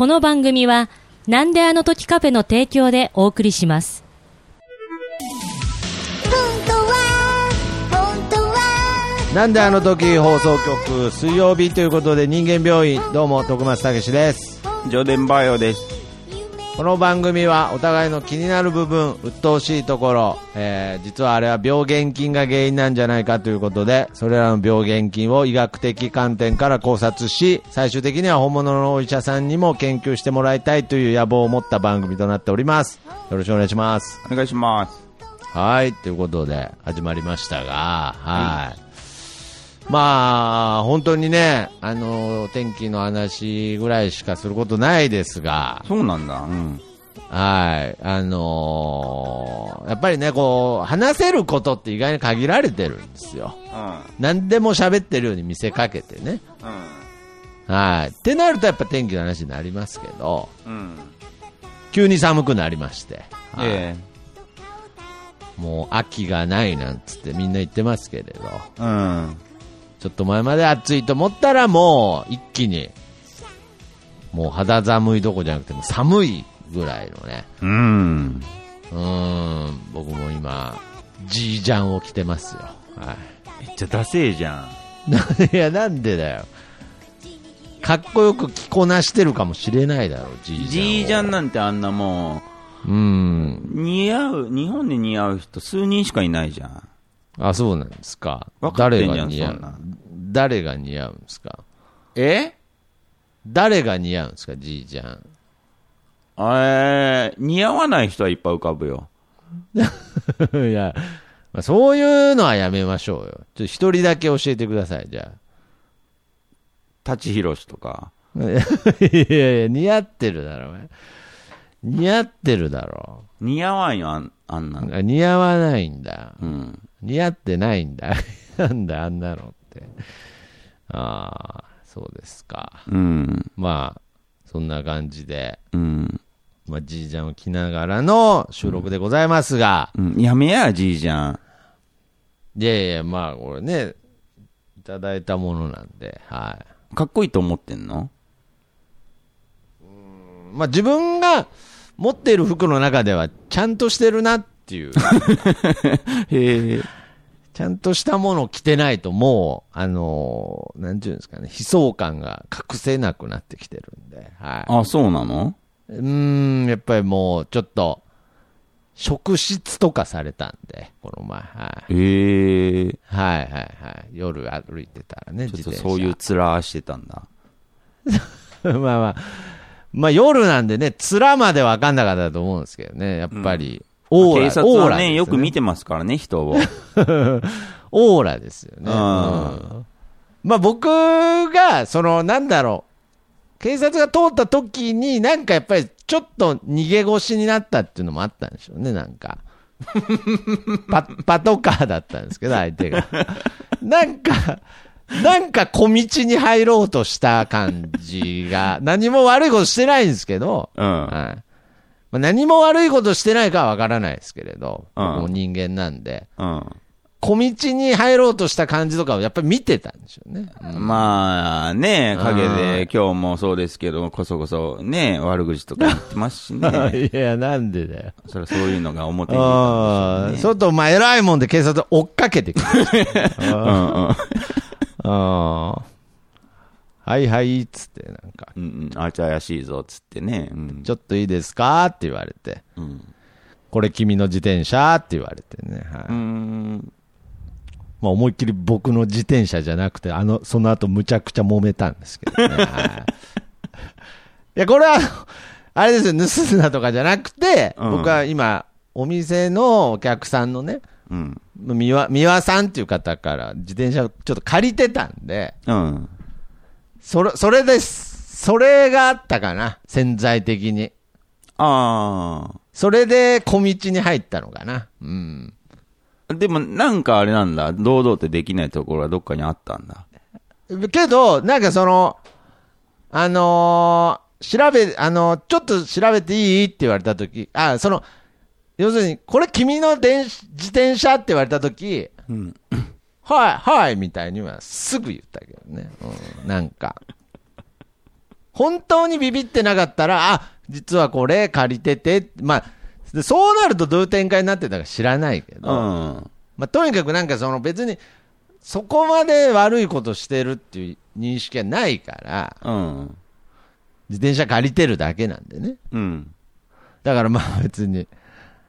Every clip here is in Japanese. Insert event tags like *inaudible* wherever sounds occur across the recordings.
この番組は、なんであの時カフェの提供でお送りします。本当は本当はなんであの時放送局水曜日ということで人間病院どうも徳松武史ですジョデンバイオです。この番組はお互いの気になる部分鬱陶しいところ、えー実はあれは病原菌が原因なんじゃないかということでそれらの病原菌を医学的観点から考察し最終的には本物のお医者さんにも研究してもらいたいという野望を持った番組となっておりますよろしくお願いしますお願いします。はい、ということで始まりましたが、はい。まあ、本当にね、あの、天気の話ぐらいしかすることないですが、そうなんだ。うん。はい、あのやっぱりね、こう、話せることって意外に限られてるんですよ。う何でも喋ってるように見せかけてね。ん。はい。ってなるとやっぱ天気の話になりますけど、うん。うん。急に寒くなりまして。はいえもう秋がないなんつってみんな言ってますけれど、えうん。ちょっと前まで暑いと思ったらもう一気に、もう肌寒いどこじゃなくても寒いぐらいのね、うん。うーん、僕も今、ジージャンを着てますよ。はめっちゃダセーじゃん。い。*laughs* いや、なんでだよ。かっこよく着こなしてるかもしれないだろう、ジージャンを。ジージャンなんてあんなもうーん。う、似合う、日本で似合う人数人しかいないじゃん。あ、そうなんですか。わかって誰んじゃんが似合う？そんなん誰が似合うんですか？え？誰が似合うんですか、ジージャン。えー、似合わない人はいっぱい浮かぶよ。*laughs* いや、まあ、そういうのはやめましょうよ。ちょっと一人だけ教えてください、じゃ舘ひろしとか。*laughs* あ。いやいや、似合ってるだろ、お前似合ってるだろ。似合わんよ、あんあんなの。あ似合わないんだ。うん。似合ってないんだ。*laughs* なんだ、あんなのって。ああ、そうですか。うん。まあ、そんな感じで、うん。まあ、じいちゃんを着ながらの収録でございますが、うん。やめや、じいじゃん。いやいや、まあ、これね、いただいたものなんで、はい。かっこいいと思ってんの？まあ、自分が持っている服の中ではちゃんとしてるなっていう、*laughs* へえ。ちゃんとしたものを着てないともう、あのーなんていうんですかね、悲壮感が隠せなくなってきてるんで、はあ、そうなの？い。うーん、やっぱりもうちょっと、職質とかされたんで、この前、はい。へえ。はいはいはい。夜歩いてたらね、ちょっとそういう面してたんだ。*laughs* まあまあ、まあ夜なんでね、面まで分かんなかったと思うんですけどね、やっぱり、オーラ、警察はね、オーラですよく見てますからね、人を。*laughs* オーラですよね。うんうんまあ僕が、その、なんだろう、警察が通った時に、なんかやっぱりちょっと逃げ腰になったっていうのもあったんでしょうね、なんか。*laughs* パパトカーだったんですけど、相手が。*laughs* なんか、なんか小道に入ろうとした感じが、何も悪いことしてないんですけど、うん。はいまあ、何も悪いことしてないかはわからないですけれど、うん僕も人間なんで、うん。小道に入ろうとした感じとかをやっぱり見てたんでしょうね。まあね、陰うんで今日もそうですけど、こそこそね、悪口とか言ってますしね。*laughs* いや、なんでだよ。それはそういうのが表に出たんでしょうね。外、まあ、偉いもんで警察追っかけてくる。*laughs* うんうんああ。はいはい、つって、なんか、うんうん。あいつ怪しいぞ、つってね。うんちょっといいですかって言われて、うん。これ君の自転車って言われてね。はい。まあ、思いっきり僕の自転車じゃなくて、あの、その後むちゃくちゃ揉めたんですけどね。*laughs* はい、いや、これは、あれですよ、盗んだとかじゃなくて、うん僕は今、お店のお客さんのね、うん。三輪、三輪さんっていう方から自転車をちょっと借りてたんで、うん。それ、それです。それがあったかな、潜在的に。あそれで小道に入ったのかな。うん。あ。でもなんかあれなんだ。堂々とできないところはどっかにあったんだ。けど、なんかその、あのー調べ、あのーちょっと調べていいって言われたとき、あ、その、要するに、これ君の電子自転車って言われたとき、うん。はい、はい、みたいにはすぐ言ったけどね。うん、なんか。本当にビビってなかったら、あ、実はこれ借りてて、まあ、でそうなるとどういう展開になってたか知らないけうど、ん。まあ、とにかくなんかその別に、そこまで悪いことしてるっていう認識はないから、うん。自転車借りてるだけなんでね。うん。だからまあ別に、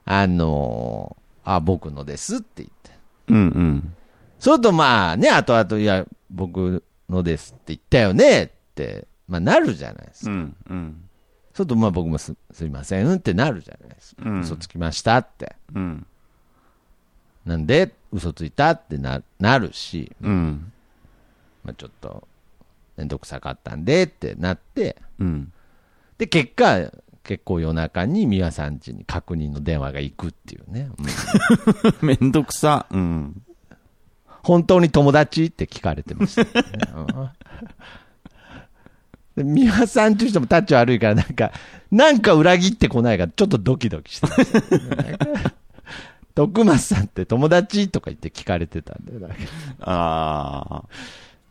あのーあ、僕のですって言って。うんうん。それとまあね、後々、いや、僕のですって言ったよねって、まあなるじゃないですか。うんうん。そうするとまあ僕もすすいませんってなるじゃないですか。うん嘘つきましたって。うん。なんで嘘ついたってななるし、うん。まあちょっと、めんどくさかったんでってなって、うん。で、結果、結構夜中に美輪さん家に確認の電話が行くっていうね。うん *laughs* めんどくさ。うん。本当に友達って聞かれてました、ねうんで。美輪さんっていう人もタッチ悪いから、なんか、なんか裏切ってこないから、ちょっとドキドキしてた、ね。徳松さんって友達とか言って聞かれてたんで、なんかああ。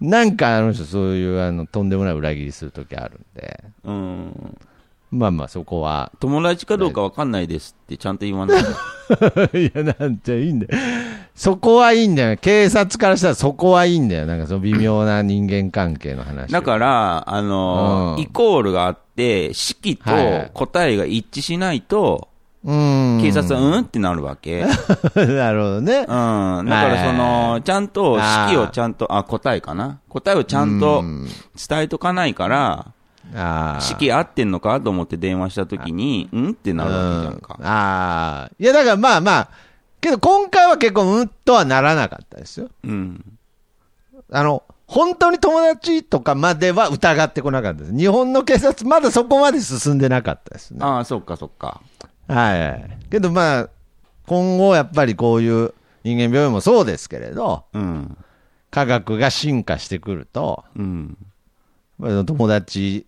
なんかあの人そういうあのとんでもない裏切りするときあるんで、うん。まあまあそこは、友達かどうかわかんないですってちゃんと言わないと。*laughs* いや、なんちゃいいんだよ。そこはいいんだよ。警察からしたらそこはいいんだよ。なんかその微妙な人間関係の話。だから、あのうんイコールがあって、式とはい答えが一致しないと、うん。警察はうんってなるわけ。うん。なるほどね。だからその、ちゃんと式をちゃんと、あ、答えかな答えをちゃんとうん伝えとかないから。式合ってんのかと思って電話したときに、うんってなるわけじゃんか。うんああ。いや、だからまあまあ、けど今回は結構うんとはならなかったですよ。うん。あの、本当に友達とかまでは疑ってこなかったです。日本の警察まだそこまで進んでなかったですね。ああ、そっかそっか。はいはい。けどまあ、今後やっぱりこういう人間病院もそうですけれど、うん。科学が進化してくると、うん。まあ友達、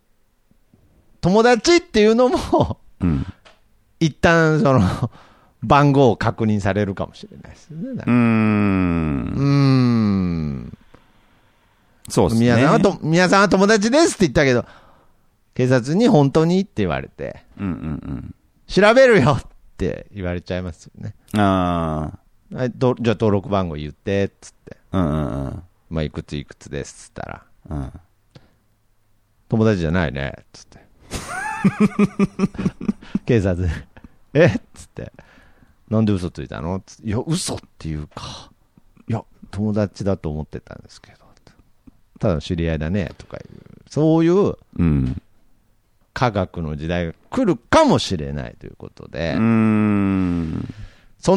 友達っていうのも、うん。一旦その、番号を確認されるかもしれないですね。なんかうん。そうですね。宮さんはと、宮さんは友達ですって言ったけど、警察に本当にって言われて、うんうん調べるよって言われちゃいますよね。うん。あはい、どじゃあ登録番号言って、つって。あ。うんうんうん。まあ、いくついくつです、つったら。うん。友達じゃないね、つって。*laughs* 警察で。え？っつって。なんで嘘ついたの？つっていや、嘘っていうか。いや、友達だと思ってたんですけど。ただの知り合いだね、とかいう。そういううん。科学の時代が来るかもしれないということで。そん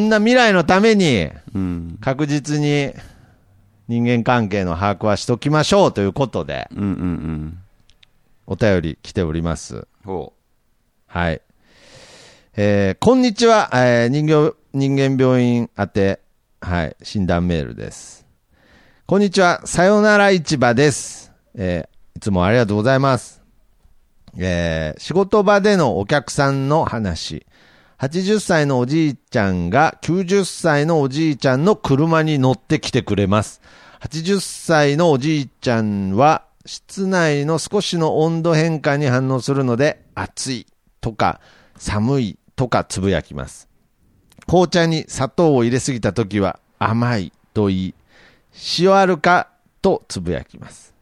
な未来のために、うん。確実に人間関係の把握はしときましょうということで、うんうんうん。お便り来ております。ほはい。えーこんにちは、えー人形、人間病院宛て、はい、診断メールです。こんにちは、さよなら市場です。えーいつもありがとうございます。えー仕事場でのお客さんの話。80歳のおじいちゃんが90歳のおじいちゃんの車に乗ってきてくれます。80歳のおじいちゃんは室内の少しの温度変化に反応するので暑いとか寒いとかつぶやきます。紅茶に砂糖を入れすぎた時は甘いと言い、塩あるかとつぶやきます。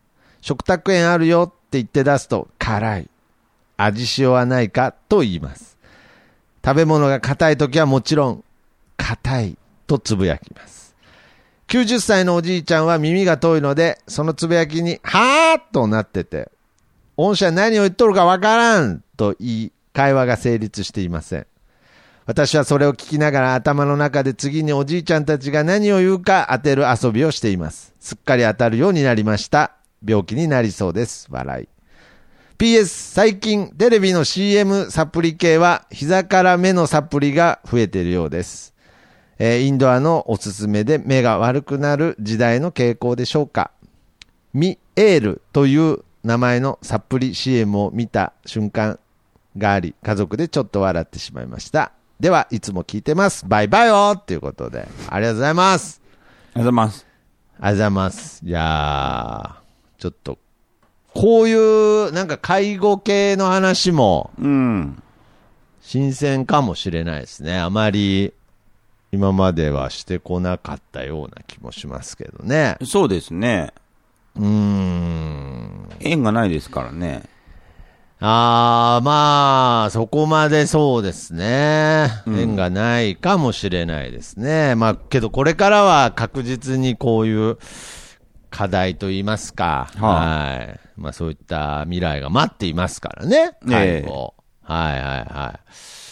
食卓園あるよって言って出すと辛い。味塩はないかと言います。食べ物が硬い時はもちろん硬いとつぶやきます。90歳のおじいちゃんは耳が遠いので、そのつぶやきに、はーっとなってて、御社何を言っとるかわからんと言い、会話が成立していません。私はそれを聞きながら頭の中で次におじいちゃんたちが何を言うか当てる遊びをしています。すっかり当たるようになりました。病気になりそうです。笑い。PS、最近テレビの CM サプリ系は膝から目のサプリが増えているようです。えーインドアのおすすめで目が悪くなる時代の傾向でしょうか？ミエールという名前のサプリ CM を見た瞬間があり、家族でちょっと笑ってしまいました。では、いつも聞いてます。バイバイよっていうことで、ありがとうございます。う。ありがとうございます。ありがとうございます。いやー、ちょっと、こういう、なんか介護系の話もうん。新鮮かもしれないですね。あまり今まではしてこなかったような気もしますけどね。そうですね。うーん。縁がないですからね。あー、まあ、そこまでそうですね。うん縁がないかもしれないですね。まあ、けどこれからは確実にこういう課題といいますか、ははい。まあ、そういった未来が待っていますからね。介護。はいはいはい。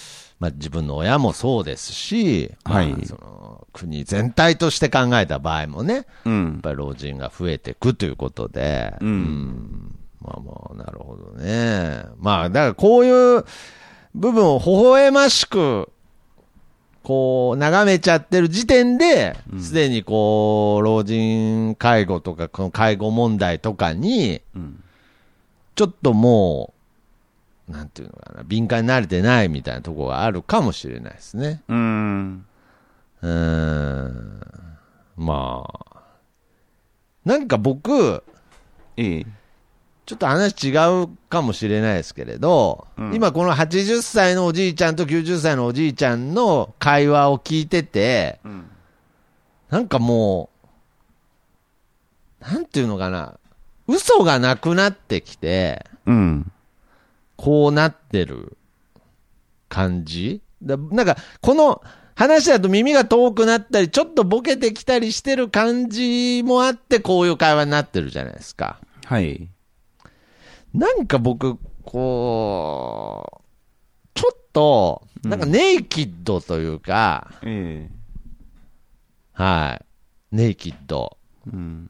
まあ、自分の親もそうですし、はいまあその国全体として考えた場合もね、やうんっ。ぱり老人が増えていくということで、うんまあまあ、なるほどね。まあ、だからこういう部分を微笑ましく、こう、眺めちゃってる時点で、すでにこう、老人介護とか、この介護問題とかに、うん。ちょっともう、なんていうのかな、敏感に慣れてないみたいなところがあるかもしれないですね。うん。うーん。まあ。なんか僕、ええ。ちょっと話違うかもしれないですけれど、うん今この80歳のおじいちゃんと90歳のおじいちゃんの会話を聞いてて、うん。なんかもう、なんていうのかな、嘘がなくなってきて、うん。こうなってる感じ？だなんか、この話だと耳が遠くなったり、ちょっとボケてきたりしてる感じもあって、こういう会話になってるじゃないですか。はい。なんか僕、こう、ちょっと、なんかネイキッドというか、ええ。はい。ネイキッド。うん。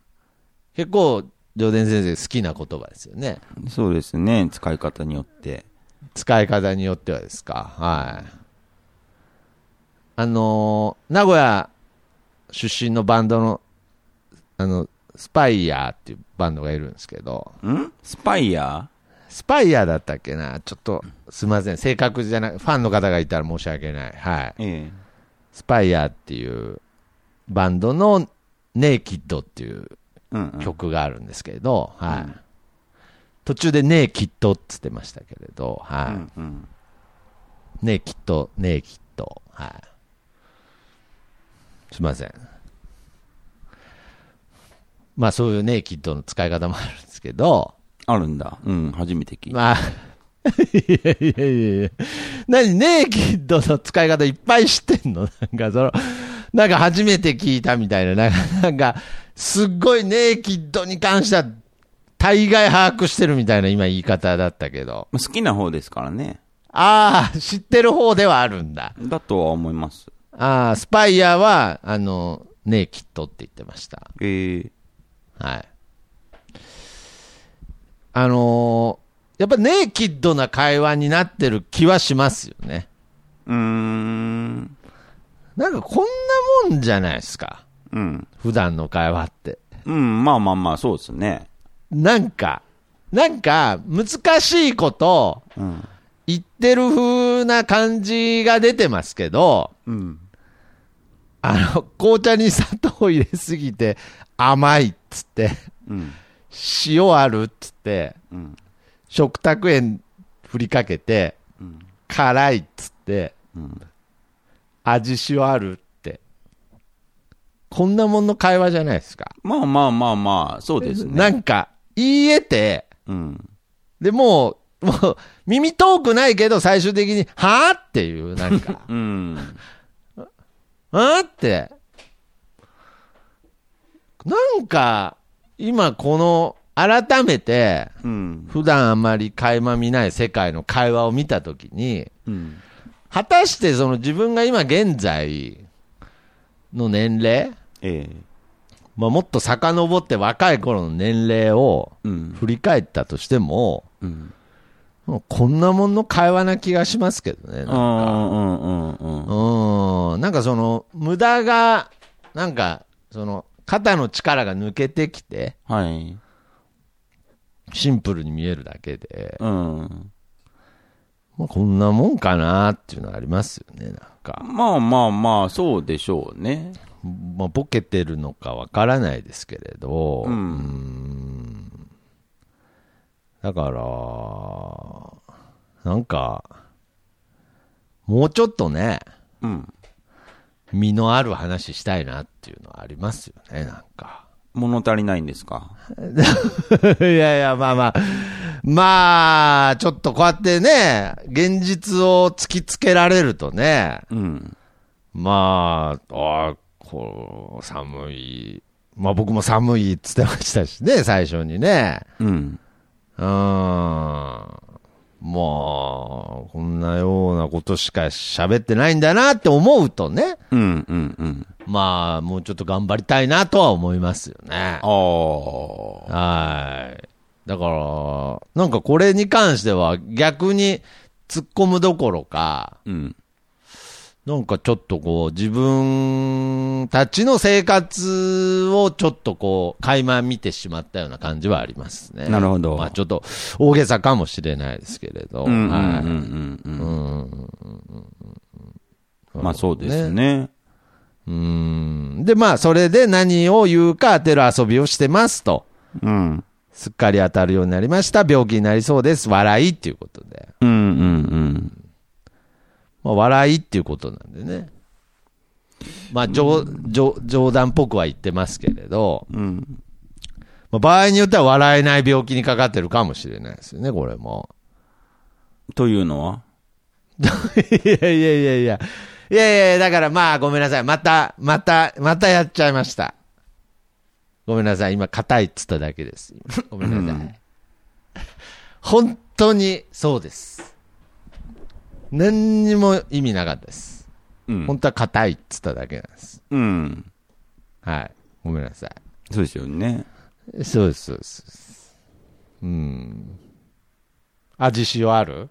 結構、上田先生好きな言葉ですよね。そうですね。使い方によって。使い方によってはですか。はい。あのー名古屋出身のバンドの、あの、スパイヤーっていうバンドがいるんですけど、ん？スパイヤスパイヤーだったっけなちょっと、すみません。正確じゃない。ファンの方がいたら申し訳ない。はい。ーええ。スパイヤーっていうバンドのネイキッドっていう。曲があるんですけれど、はい。うん途中でネイキッドって言ってましたけれど、はい。うんうん。ネイキッド、ネイキッド、はい。すいません。まあそういうネイキッドの使い方もあるんですけど、あるんだ。うん。初めて聞いた。まあ、いやいやいやいや何、ネイキッドの使い方いっぱい知ってんの？なんかその、なんか初めて聞いたみたいな、なんか、なんかすっごいネイキッドに関しては、大概把握してるみたいな今言い方だったけど。まあ好きな方ですからね。ああ、知ってる方ではあるんだ。だとは思います。ああ、スパイヤーは、あの、ネイキッドって言ってました。ええ。はい。あのーやっぱネイキッドな会話になってる気はしますよね。うーん。なんかこんなもんじゃないですか。うん。普段の会話って。うん。まあまあまあ、そうですね。なんか、なんか難しいことうん。言ってる風な感じが出てますけど、うん。あの、紅茶に砂糖入れすぎて甘いっつって、うん。塩あるっつって、うん。食卓園振りかけて、うん。辛いっつって、うん。味塩あるって。こんなもんの会話じゃないですか。まあまあまあまあ、そうですね。なんか、言い得て、うん。で、もう、もう、耳遠くないけど、最終的に、はぁっていう、なんか、*laughs* うん。はぁって。なんか、今この、改めて、うん。普段あまり垣間見ない世界の会話を見たときに、うん。果たしてその自分が今現在の年齢、ええ。まあ、もっと遡って若い頃の年齢をうん。振り返ったとしても、うん。もうこんなもんの会話な気がしますけどね。なんかうんうんうんうん。うん。なんかその、無駄が、なんか、その、肩の力が抜けてきて、はい。シンプルに見えるだけで、うん。まあ、こんなもんかなっていうのはありますよね、なんか。まあまあまあ、そうでしょうね。まあ、ボケてるのかわからないですけれど、うんんだから、なんか、もうちょっとね、うん。身のある話したいなっていうのはありますよね、なんか。物足りないんですか？*laughs* いやいや、まあまあ、まあ、ちょっとこうやってね、現実を突きつけられるとね、うん。まあ、ああ、こう、寒い。まあ僕も寒いって言ってましたしね、*laughs* 最初にね。うん。うーん。まあ、こんなようなことしか喋ってないんだなって思うとね、うん、うん、うん。まあ、もうちょっと頑張りたいなとは思いますよねあ。あ。はい。だから、なんかこれに関しては逆に突っ込むどころか、うん。なんかちょっとこう、自分たちの生活をちょっとこう、垣間見てしまったような感じはありますね。なるほどまあちょっと大げさかもしれないですけれど。まあそうですね。うん。で、まあそれで何を言うか当てる遊びをしてますと。うん。すっかり当たるようになりました。病気になりそうです。笑いっていうことで。うん、うん、うん。まあ、笑いっていうことなんでね。まあ、冗談っぽくは言ってますけれど、うん。まあ、場合によっては笑えない病気にかかってるかもしれないですよね、これも。というのは？い *laughs* やいやいやいや。いやいやいや、だからまあ、ごめんなさい。また、また、またやっちゃいました。ごめんなさい。今、硬いっつっただけです。今ごめんなさい。本当にそうです。何にも意味なかったです。うん。本当は硬いっつっただけなんです。うん。はい。ごめんなさい。そうですよね。そうです、そうです。うん。味塩ある？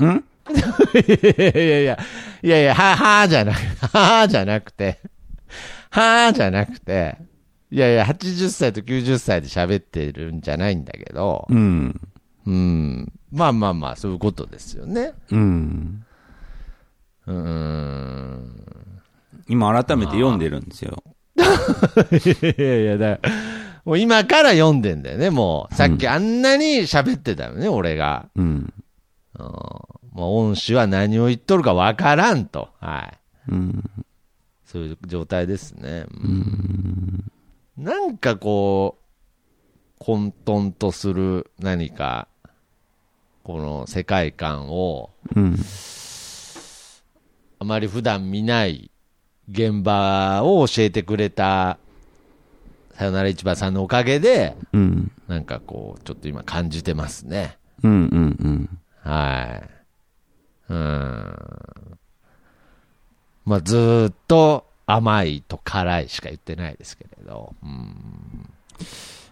ん？いやいやいや、いやいや、は、はーじゃなく、はーじゃなくて、はーじゃなくて、いやいや、80歳と90歳で喋ってるんじゃないんだけど、うん。うん。まあまあまあ、そういうことですよね。うん。うーん。今改めて読んでるんですよ。いやいや、だもう今から読んでんだよね、もう。さっきあんなに喋ってたよね、俺が。うん。うん。もう恩師は何を言っとるかわからんと。はい。うん。そういう状態ですね。うんなんかこう、混沌とする何か、この世界観を、うん。あまり普段見ない現場を教えてくれた、さよなら市場さんのおかげで、うん。なんかこう、ちょっと今感じてますね。うん。うん。はい。うん。まあ、ずーっと甘いと辛いしか言ってないですけれど。うん。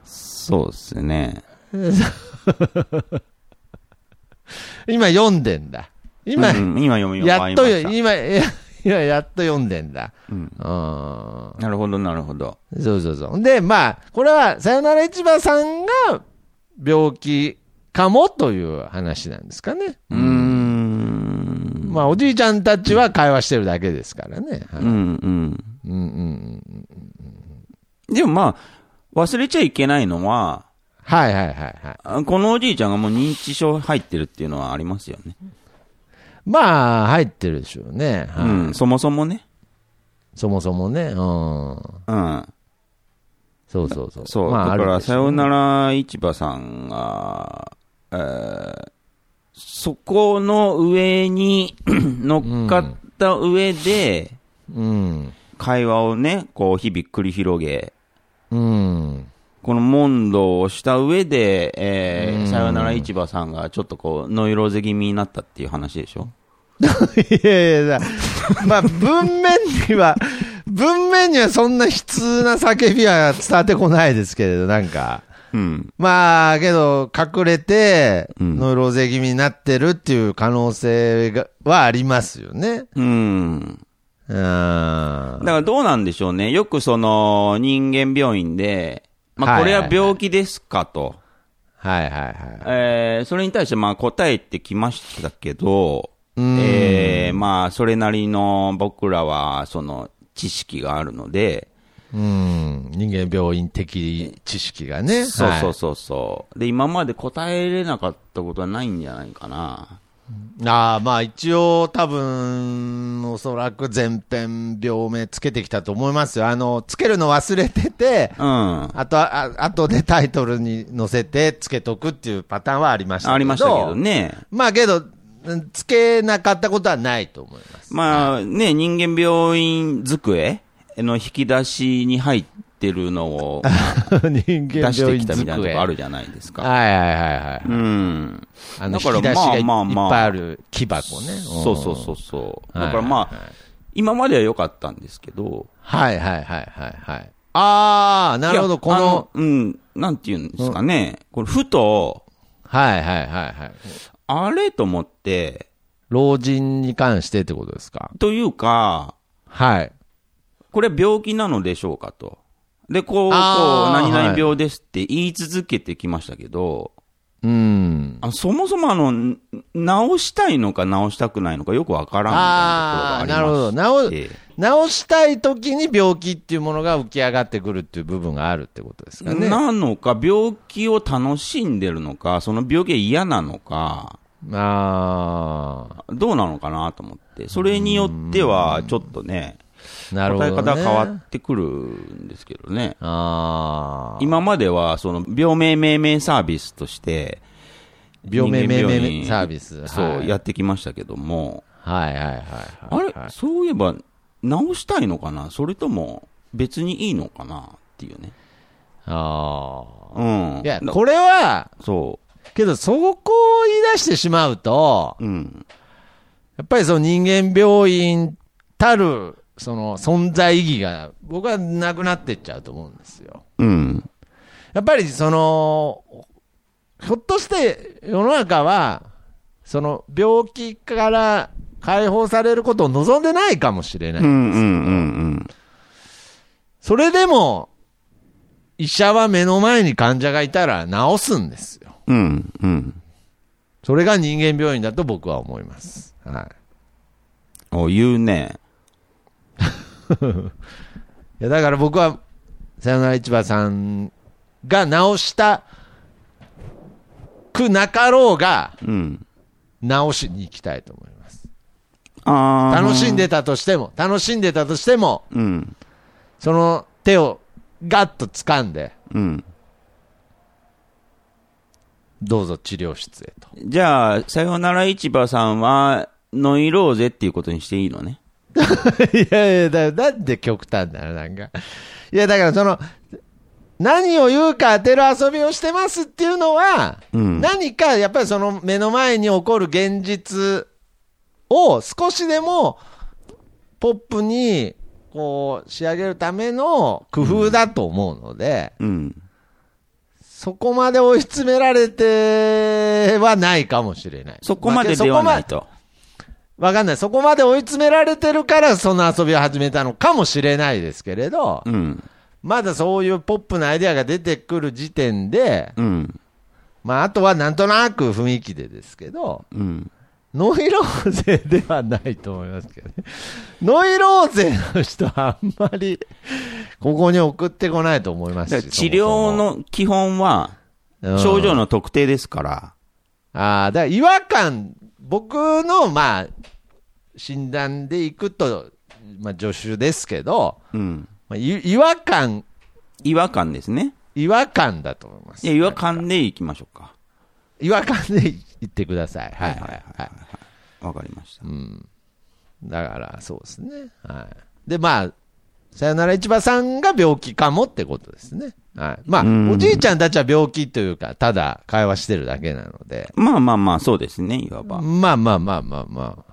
そうですね。*laughs* 今読んでんだ。今、うん今読みやっと。今、*laughs* 今やっと読んでんだ。うん。うん。なるほど、なるほど。そうそうそう。で、まあ、これは、さよなら市場さんが病気かもという話なんですかね。うーん。まあ、おじいちゃんたちは会話してるだけですからね。はいうん、うん。うんうんうん。でもまあ、忘れちゃいけないのは、はいはいはいはい。あこのおじいちゃんがもう認知症入ってるっていうのはありますよね。まあ、入ってるでしょうね。はいうん、そもそもね。そもそもね。うん。うん。そうそうそう。そう。まあ、だから、さよなら市場さんが、えーそこの上に *clears throat* 乗っかった上で、うん。会話をね、こう、日々繰り広げ、うん。この問答をした上で、えーうんさよなら市場さんがちょっとこう、ノイローゼ気味になったっていう話でしょ？*laughs* いやいや、だまあ、文面には、文面にはそんな悲痛な叫びは伝わってこないですけれど、なんか。うん。まあ、けど、隠れて、うんノイローゼ気味になってるっていう可能性が、はありますよね。うん。うん。だからどうなんでしょうね。よくその、人間病院で、まあ、これは病気ですかと。はいはいはい。えーそれに対してまあ答えてきましたけど、うんえーまあ、それなりの僕らは、その、知識があるので、うん。人間病院的知識がね。そうそうはいそうそう。で、今まで答えれなかったことはないんじゃないかな。ああ、まあ一応多分、おそらく全編病名つけてきたと思いますよ。あの、つけるの忘れてて、うん。ああとは、ああとでタイトルに載せてつけとくっていうパターンはありましたけど。りましたけど。ね。まあけど、うんつけなかったことはないと思います。まあね、人間病院机の引き出しに入ってるのを *laughs* 人出間病院してきたみたいなとこある。るじゃないですか。はいはいはいはい。うん。あの、だから引き出しがい,、まあまあまあっぱいある木箱ね。そうそうそうそう。はいだからまあ、今までは良かったんですけど、はいはいはいはいはい。ああ、なるほど、この、あうん、なんていうんですかね、これふと、はいはいはいはい。あれと思って、老人に関してってことですか？というか、はい。これは病気なのでしょうかと。で、こう、こう、何々病ですって言い続けてきましたけど、うん。あそもそもあの、ん治したいのか治したくないのかよくわからんみたいなところなるほがあど。りまし治て、治したい時に病気っていうものが浮き上がってくるっていう部分があるってことですかね。なのか、病気を楽しんでるのか、その病気が嫌なのか、あどうなのかなと思って、それによっては、ちょっとね、あ、なるほ答ど、ね。え方変わってくるんですけどね。ああ。今までは、その、病名命名サービスとして、病名命名サービス。そう、はいやってきましたけども、はいはいはいはい。あれ、はいそういえば、治したいのかな？それとも、別にいいのかな？っていうね。あうん。あ。いや、だこれは、そけどそこを言い出してしまうと、う。うん。やっぱりその人間病院たる、その存在意義が僕はなくなってっちゃうと思うんですよ。うん。やっぱりその、ひょっとして世の中は、その病気から解放されることを望んでないかもしれない。うんうんうんそれでも、医者は目の前に患者がいたら治すんですよ。うん。うんうん。それが人間病院だと僕は思います。はい。お、言うね。いや、だから僕は、さよなら市場さんが直したくなかろうが、うん。直しに行きたいと思います。あー楽しんでたとしても、楽しんでたとしても、うん。その手をガッと掴んで、うん。どうぞ治療室へと。じゃあ、さよなら市場さんは、ノイローゼっていうことにしていいのね？*laughs* いやいや、だなんで極端なのなんか。いや、だからその、何を言うか当てる遊びをしてますっていうのは、うん何かやっぱりその目の前に起こる現実を少しでもポップにこう仕上げるための工夫だと思うので、うん。そこまで追い詰められてはないかもしれない。そこまでではないと。わかんない。そこまで追い詰められてるから、その遊びを始めたのかもしれないですけれど、うん。まだそういうポップなアイデアが出てくる時点で、うん。まあ、あとはなんとなく雰囲気でですけど、うん。ノイローゼではないと思いますけどね。ノイローゼの人はあんまり、ここに送ってこないと思いますし治療、の基本は、症状の特定ですから。ああ、だから違和感、僕の、まあ、診断でいくと、まあ、助手ですけど、うん。まあ、い違和感、違和感ですね。違和感だと思います。いや、違和感でいきましょうか。違和感で言ってください。はいはいはい。わかりました。だから、そうですね。はい。で、まあ、さよなら市場さんが病気かもってことですね。はい。まあ、うんおじいちゃんたちは病気というか、ただ会話してるだけなので、まあまあまあ、そうですね、いわば。まあまあまあまあまあ。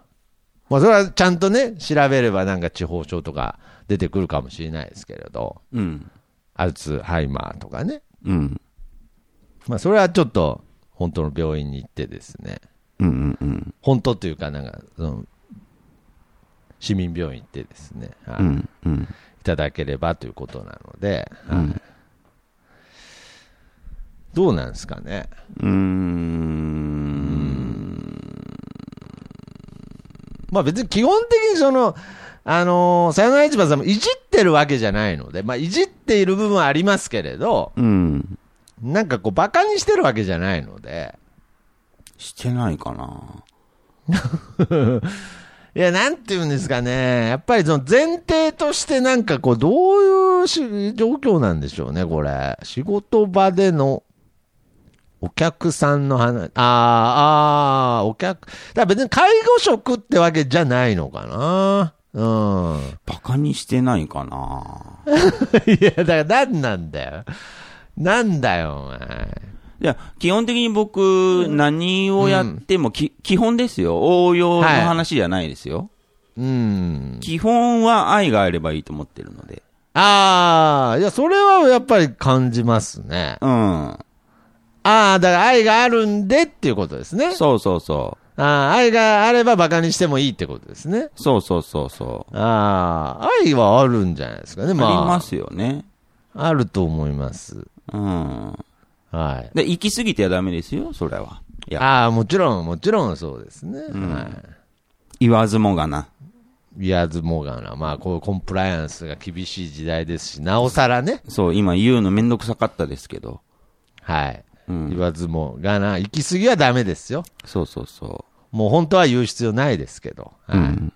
まあ、それはちゃんとね、調べればなんか地方症とか出てくるかもしれないですけれど、うん。アルツハイマーとかね。うん。まあ、それはちょっと、本当の病院に行ってですね、うんうんうん。本当というか、なんか、その、市民病院行ってですね、はいうんうん。いただければということなので、はいうんどうなんですかね？うーん。まあ別に基本的にその、あのーさよなら市場さんもいじっててるわけじゃないので、まあ、いじっている部分はありますけれど、うん。なんかこう、バカにしてるわけじゃないので、してないかな。*laughs* いや、なんていうんですかね。やっぱりその前提としてなんかこう、どういうし状況なんでしょうね、これ。仕事場でのお客さんの話、あーあー、お客、だ別に介護職ってわけじゃないのかな。うん。バカにしてないかな。*laughs* いや、だから何なんだよ。なんだよ、お前。いや、基本的に僕、何をやっても、き基本ですよ。応用の話じゃないですよ。うん。基本は愛があればいいと思ってるので。ああ、いや、それはやっぱり感じますね。うん。ああ、だから愛があるんでっていうことですね。そうそうそう。ああ、愛があれば馬鹿にしてもいいってことですね。そうそうそうそう。ああ、愛はあるんじゃないですかね。まあ、ありますよね。あると思います。うん。はい。で、行き過ぎてはダメですよ、それは。いや、ああ、もちろん、もちろんそうですね。んはい。言わずもがな。言わずもがな。まあ、こうコンプライアンスが厳しい時代ですし、なおさらね。そう、今言うのめんどくさかったですけど。はい。うん言わずもがな。行き過ぎはダメですよ。そうそうそもう本当は言う必要ないですけど。う。うはい。ん。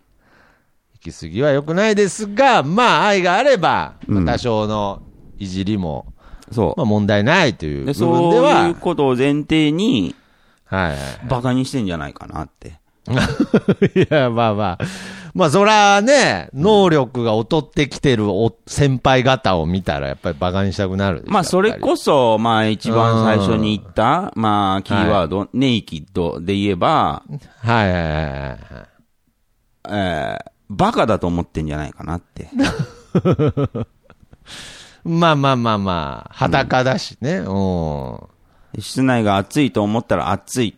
行き過ぎは良くないですが、まあ、愛があれば、多少のいじりも、そまあ、問題ないという部分そうでは、いうことを前提に、はいはい。バカにしてんじゃないかなって。*laughs* いや、まあまあ。まあ、そらね、能力が劣ってきてるお先輩方を見たら、やっぱり馬鹿にしたくなるまあ、それこそ、まあ、一番最初に言った、まあ、キーワード、ネイキッドで言えば、はいはいはいはい。えー、バカだと思ってんじゃないかなって。*laughs* まあまあまあまあ、裸だしね。うん。室内が暑いと思ったら暑い。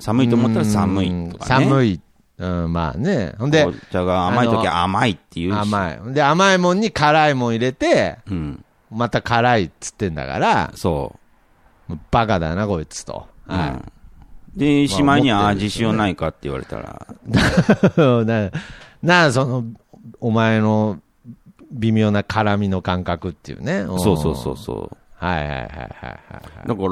寒いと思ったら寒いとかね。寒い。うん、まあね。ほんで、紅茶が甘い時は甘いっていうし。甘い。で、甘いもんに辛いもん入れて、うん。また辛いっつってんだから、そバカだな、こいつと。う。はうん。で、しまいには、まあ思ってるでしょうね自信ないかって言われたら、い。*laughs* な、な、その、お前の微妙な辛みの感覚っていうね。んそうそうそうそう。はいはいはいはいはい。だから、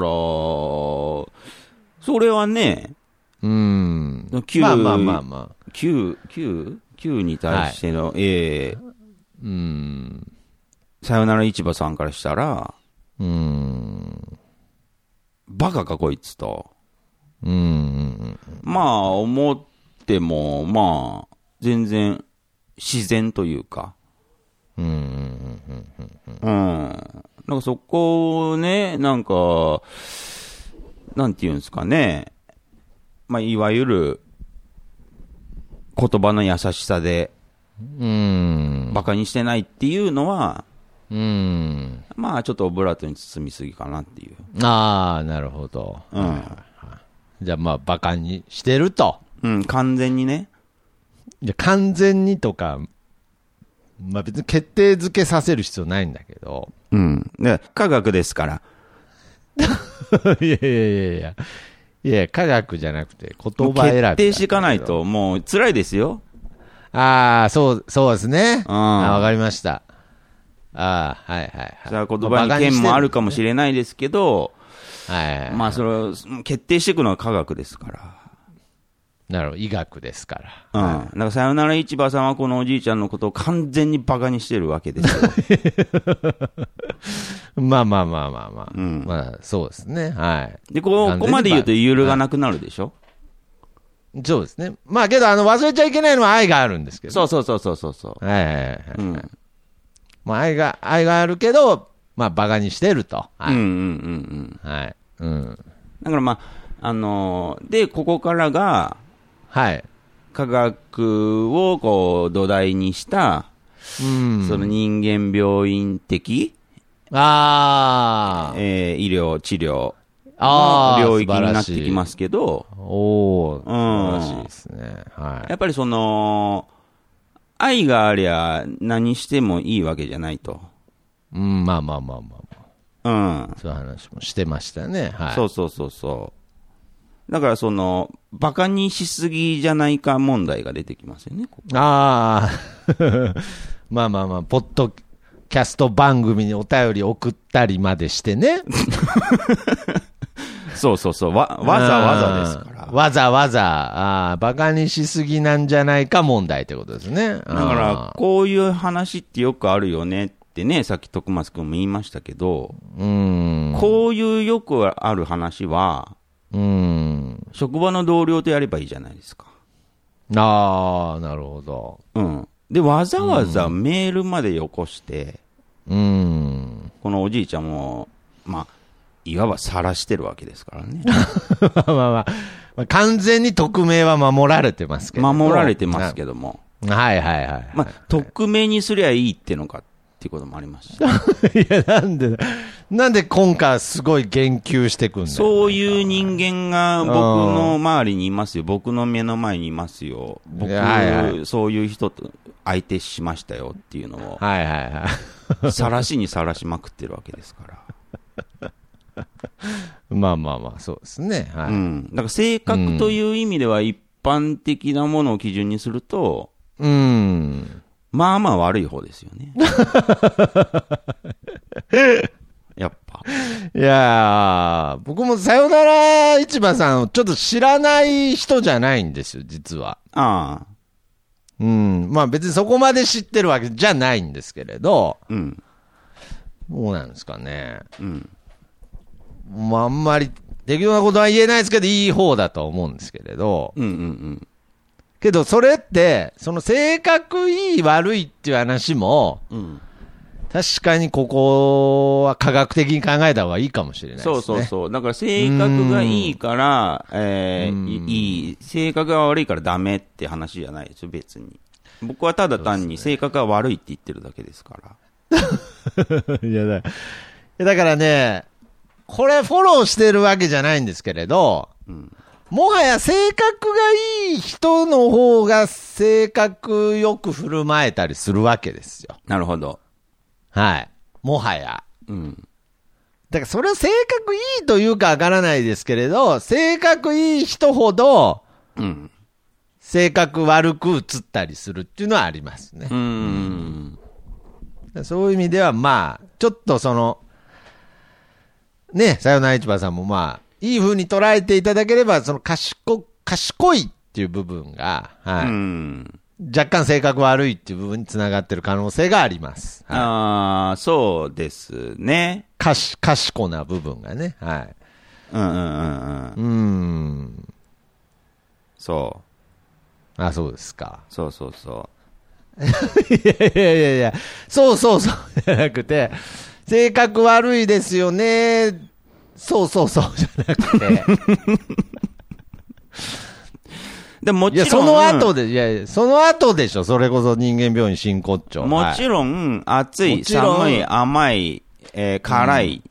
それはね、うん。9まあまあまあまあ。9、9、9に対しての、ええうん。さよなら市場さんからしたら、うん。バカかこいつと。うん。まあ、思っても、まあ、全然、自然というか。うん。うん。なんかそこをね、なんか、なんていうんですかね。まあ、いわゆる、言葉の優しさで、うん。バカにしてないっていうのは、うん。まあ、ちょっとオブラートに包みすぎかなっていう。ああ、なるほど。うん。じゃあまあ、バカにしてると。うん、完全にね。じゃあ完全にとか、まあ別に決定づけさせる必要ないんだけど。うん。で、科学ですから。*laughs* いやいやいやいや。いや、科学じゃなくて言葉選びだ決定していかないと、もう辛いですよ。ああ、そう、そうですね。うんあわかりました。ああ、はいはいはい。言葉に剣もあるかもしれないですけど、はいはい。まあそれを決定していくのは科学ですから。なるほど、医学ですから。うん。だからさよなら市場さんはこのおじいちゃんのことを完全にバカにしてるわけですよ。*laughs* まあまあまあまあまあ。うんまあ、そうですね。はい。で、ここまで言うと揺るがなくなるでしょ、そうですね。まあけど、あの、忘れちゃいけないのは愛があるんですけど。そうそうそうそうそうそう。はいはいはいはい。うん。まあ愛が、愛があるけど、まあバカにしてると。はい。うんうんうんうん。はい。うん。だからまあ、あのーで、ここからが、はい。科学をこう土台にした、うん。その人間病院的、あー。えー医療、治療の領域になってきますけど、おー。うん素晴らしいですね。はい。やっぱりその、愛がありゃ何してもいいわけじゃないと。うん、まあまあまあまあまあ。うん。そういう話もしてましたね。はい。そうそうそうそう。だからその、バカにしすぎじゃないか問題が出てきますよね。ここああ。*laughs* まあまあまあ、ポッドキャスト番組にお便り送ったりまでしてね。*laughs* そうそうそう。わ、わざわざですから。うんわざわざ、あーバカにしすぎなんじゃないか問題ってことですね。だだから、こういう話ってよくあるよねってね、さっき徳松君も言いましたけど、うん。こういうよくある話は、うん。職場の同僚とやればいいじゃないですか。ああ、なるほど。うん。で、わざわざメールまでよこして、うん。このおじいちゃんも、まあ、いわば晒してるわけですからね。*laughs* まあまあまあ、まあ完全に匿名は守られてますけど。守られてますけども。ど。はいはいはい。まあ、匿名にすりゃいいってのかっていうこともありますし。*laughs* いや、なんで、なんで今回すごい言及してくんだよ。そういう人間が僕の周りにいますよ。僕の目の前にいますよ。僕、はいはいそういう人と相手しましたよっていうのを、はいはいはい。晒しに晒しまくってるわけですから。*laughs* まあまあまあ、そうですね。はい。うん。だから性格という意味では一般的なものを基準にすると、うん。まあまあ悪い方ですよね。*laughs* やっぱ。いやー、僕もさよなら市場さんをちょっと知らない人じゃないんですよ、実は。ああ。うん。まあ別にそこまで知ってるわけじゃないんですけれど、うん。どうなんですかね。うん。まああんまり適当なことは言えないですけど、いい方だとは思うんですけれど、うんうんうん。けどそれって、その性格いい悪いっていう話も、うん。確かにここは科学的に考えた方がいいかもしれないですね。そうそうそう。だから性格がいいから、えうんー、いいい、性格が悪いからダメって話じゃないですよ、別に。僕はただ単に性格が悪いって言ってるだけですから。*laughs* いやだだからね、これフォローしてるわけじゃないんですけれど、うん。もはや性格がいい人の方が性格よく振る舞えたりするわけですよ。なるほど。はい。もはや。うん。だからそれは性格いいというかわからないですけれど、性格いい人ほどうん。性格悪く映ったりするっていうのはありますねう。ん。そういう意味ではまあ、ちょっとその、ね、さよなら市場さんもまあ、いい風に捉えていただければ、その賢、賢いっていう部分が、はい。うん。若干性格悪いっていう部分につながってる可能性があります。はい、ああ、そうですね。かし、賢な部分がね。はい。うんうんうんうん。うーん。そう。あ、そうですか。そうそうそいやいやいやいや、そうそうそうじゃなくて、性格悪いですよね。そうそうそうじゃなくて。う。でもちろん、その後で、いやいや、その後でしょ。それこそ人間病院真骨頂。もちろん、暑い、もちろん寒い、甘い、えー辛い、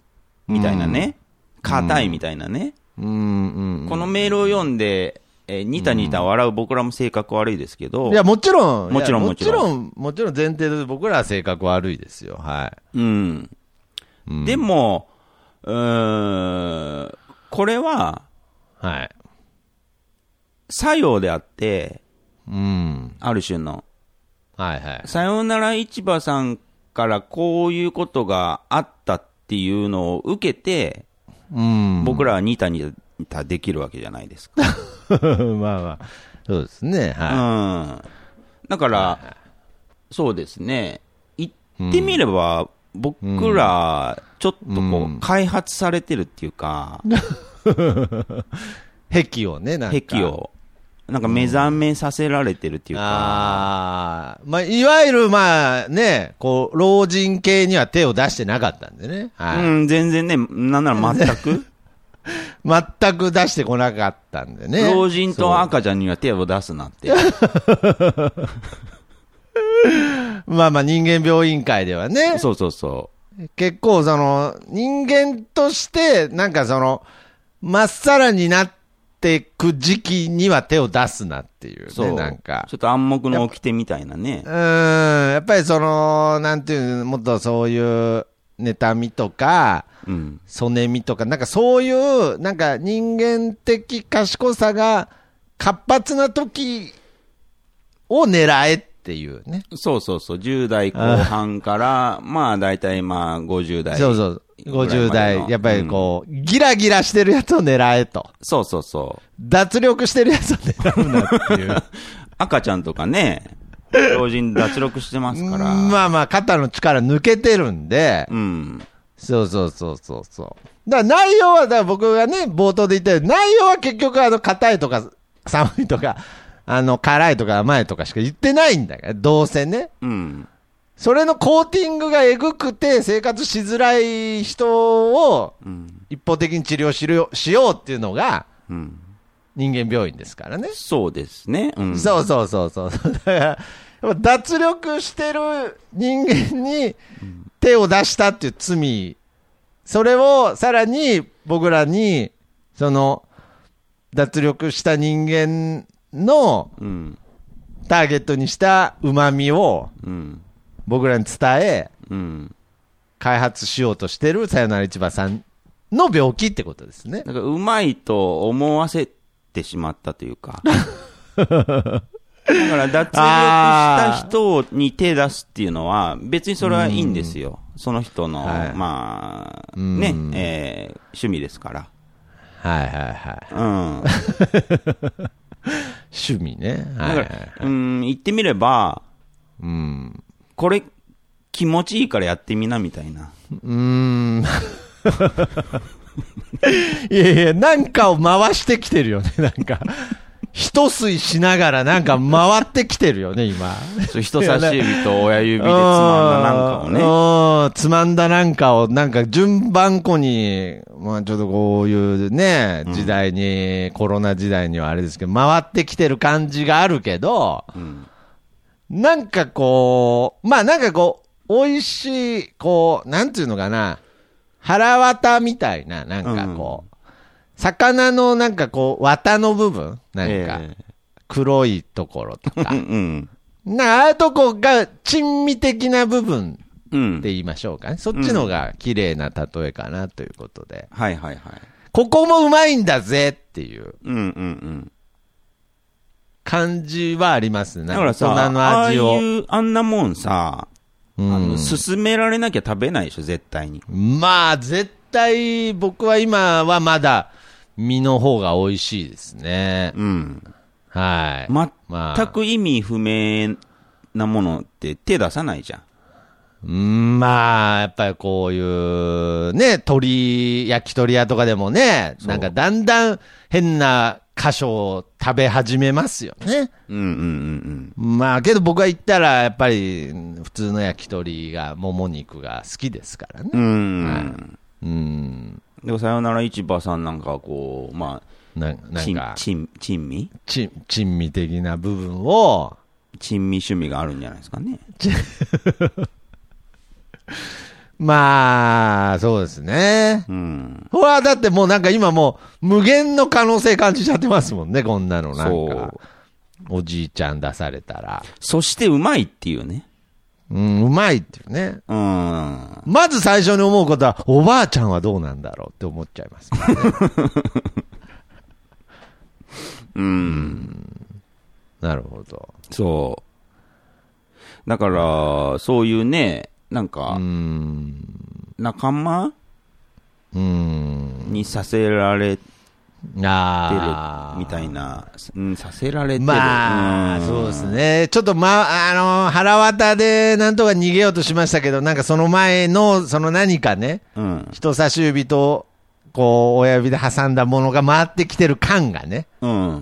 みたいなね。硬いみたいなね。うん、うんうん。このメールを読んで、えー、ニタニタ笑う僕らも性格悪いですけど、いや、もちろん。もちろんもちろんもちろん、前提で僕らは性格悪いですよ。はうん。い。うんでも、うーん、これは、はい。作用であって、うん。ある種の、はいはい。さよなら市場さんからこういうことがあったっていうのを受けて、うん。僕らはニタニタできるわけじゃないですか。*laughs* まあまあ、そうですね。はうん。だから、そうですね。言ってみれば、僕ら、ちょっとこう開発されてるっていうか、い。癖をね、なんか。癖。を、なんか目覚めさせられてるっていうか、ああ、まあ、いわゆるまあね、こう、老人系には手を出してなかったんでね。はい。うん、全然ね、なんなら全く、*laughs* 全く出してこなかったんでね。老人と赤ちゃんには手を出すなって。*laughs* *laughs* まあまあ人間病院会ではね。そうそうそ結構その、人間として、なんかその、まっさらになってく時期には手を出すなっていうう。そね、う。なんかちょ。っと暗黙の掟みたいなねう。ーん、やっぱりその、なんていうの、もっとそういう、妬みとか、うん。そねみとか、なんかそういう、なんか人間的賢さが活発な時を狙えってっていうね。そうそうそう、10代後半から、まあ大体まあ50代。そうそう。50ぐらいまでの代、やっぱりこう、ギラギラしてるやつを狙えと。そうそうそう。脱力してるやつを狙うなっていう。*laughs* 赤ちゃんとかね、老人脱力してますから。*laughs* まあまあ、肩の力抜けてるんで、うん。そうそうそうそうそう。だから内容は、だから僕がね、冒頭で言ったように、内容は結局あの、硬いとか、寒いとか、あの、辛いとか甘いとかしか言ってないんだから、どうせね。うん。それのコーティングがえぐくて生活しづらい人をうん。一方的に治療しようしようっていうのがうん。人間病院ですからね。そうですね。うん。そうそうそうそう。だから、脱力してる人間に手を出したっていう罪、それをさらに僕らに、その、脱力した人間のうん。ターゲットにした旨味をうん。僕らに伝え、うん。開発しようとしてるさよなら市場さんの病気ってことですね。だから、うまいと思わせてしまったというか。*laughs* だから、脱力した人に手出すっていうのは、別にそれはいいんですよ。その人の、はいまあ、うんね、えー趣味ですから。はいはいはい。うん。*laughs* 趣味ね。はだからいはい、うん、言ってみれば、うん。これ、気持ちいいからやってみな、みたいな。うーん。*laughs* いやいや、なんかを回してきてるよね、なんか。一吸いしながらなんか回ってきてるよね、今。*laughs* そう人差し指と親指でつまんだなんかをね。ね。つまんだなんかを、なんか順番こに、まあちょっとこういうね、時代に、コロナ時代にはあれですけど、回ってきてる感じがあるけど、うんなんかこう、まあなんかこう、美味しい、こう、なんていうのかな、腹渡みたいな、なんかこう、魚のなんかこう、綿の部分？なんか、え黒いところとかえう。ん。なああいうとこが、珍味的な部分うん。って言いましょうかね。そっちのが綺麗な例えかなということで。はいはいはい。ここもうまいんだぜっていううんうんうん。感じはありますね。だからさ、大人のああい味を。う、あんなもんさ、うんあの、勧められなきゃ食べないでしょ、絶対に。まあ、絶対、僕は今はまだ、身の方が美味しいですね。うん。はい。全まあく意味不明なものって手出さないじゃん。うんまあ、やっぱりこういう、ね、鳥、焼き鳥屋とかでもね、なんかだんだん変な箇所を食べ始めますよね。うんうんうんまあ、けど僕が行ったら、やっぱり、普通の焼き鳥が、もも肉が好きですからねうん。。うん。うん。でも、さよなら市場さんなんかはこう、まなあ、珍なんか、珍珍味？ち珍味的な部分を、珍味趣味があるんじゃないですかね。*laughs* まあ、そうですね。うん。ほら、だってもうなんか今もう、無限の可能性感じちゃってますもんね、こんなのなんか。おじいちゃん出されたら。そしてうまいっていうね。うん、うまいっていうね。うん。まず最初に思うことは、おばあちゃんはどうなんだろうって思っちゃいます、*laughs* うん。なるほど。そう。だから、そういうね、なんうか、ん。仲間うん。にさせられてるああ。みたいな、うん、させられてる。まあ、んそうです。ね。ちょっとま、あの、腹渡でなんとか逃げようとしましたけど、なんかその前の、その何かね、うん。人差し指と、こう、親指で挟んだものが回ってきてる感がね。うん。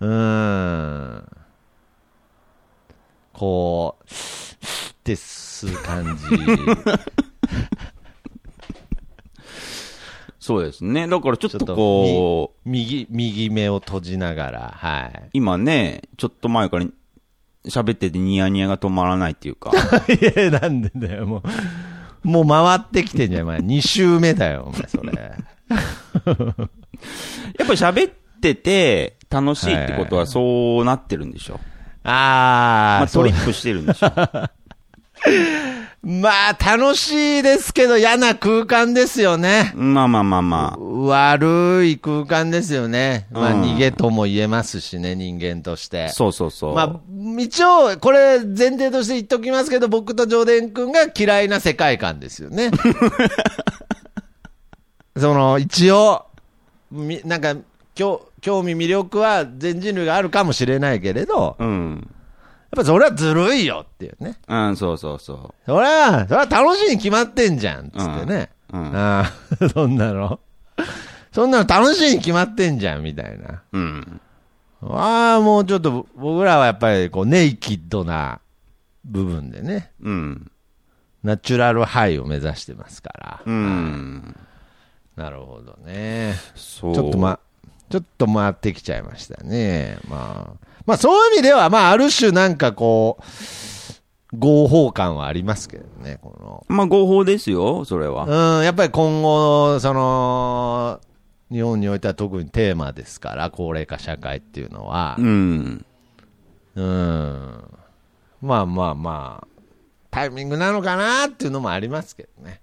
うーん。こう、って吸う感じ。*laughs* そうですね。だからちょっとこう、右、右目を閉じながら、はい。今ね、ちょっと前から喋っててニヤニヤが止まらないっていうか。*laughs* いや、なんでだよ、もう。もう回ってきてんじゃん、お前。2周目だよ、お前、それ。*laughs* やっぱり喋ってて楽しいってことはそうなってるんでしょ？あー、まあトリップしてるんでしょ？*laughs* まあ、楽しいですけど嫌な空間ですよね。まあまあまあまあ。悪い空間ですよね。まあ、うん逃げとも言えますしね、人間として。そうそうそう。まあ、一応、これ前提として言っときますけど、僕とジョーデン君が嫌いな世界観ですよね。*laughs* その、一応、みなんか、興興味、魅力は全人類があるかもしれないけれど、うん。ぱそれはずるいよっていうね。うん、そうそうそそれは、それは楽しいに決まってんじゃん、つってね。うんうんああ、*laughs* そんなの。そんなの楽しいに決まってんじゃん、みたいな。う。うん。ああ、もうちょっと僕らはやっぱりこうネイキッドな部分でね、うん。ナチュラルハイを目指してますから。うん。なるほどね。そう。ちょっとま、ちょっと回ってきちゃいましたね。まあ、まあそういう意味では、まあある種なんかこう、合法感はありますけどね、この。まあ合法ですよ、それは。うん、やっぱり今後、その、日本においては特にテーマですから、高齢化社会っていうのは。うん。うん。まあまあまあ、タイミングなのかなっていうのもありますけどね。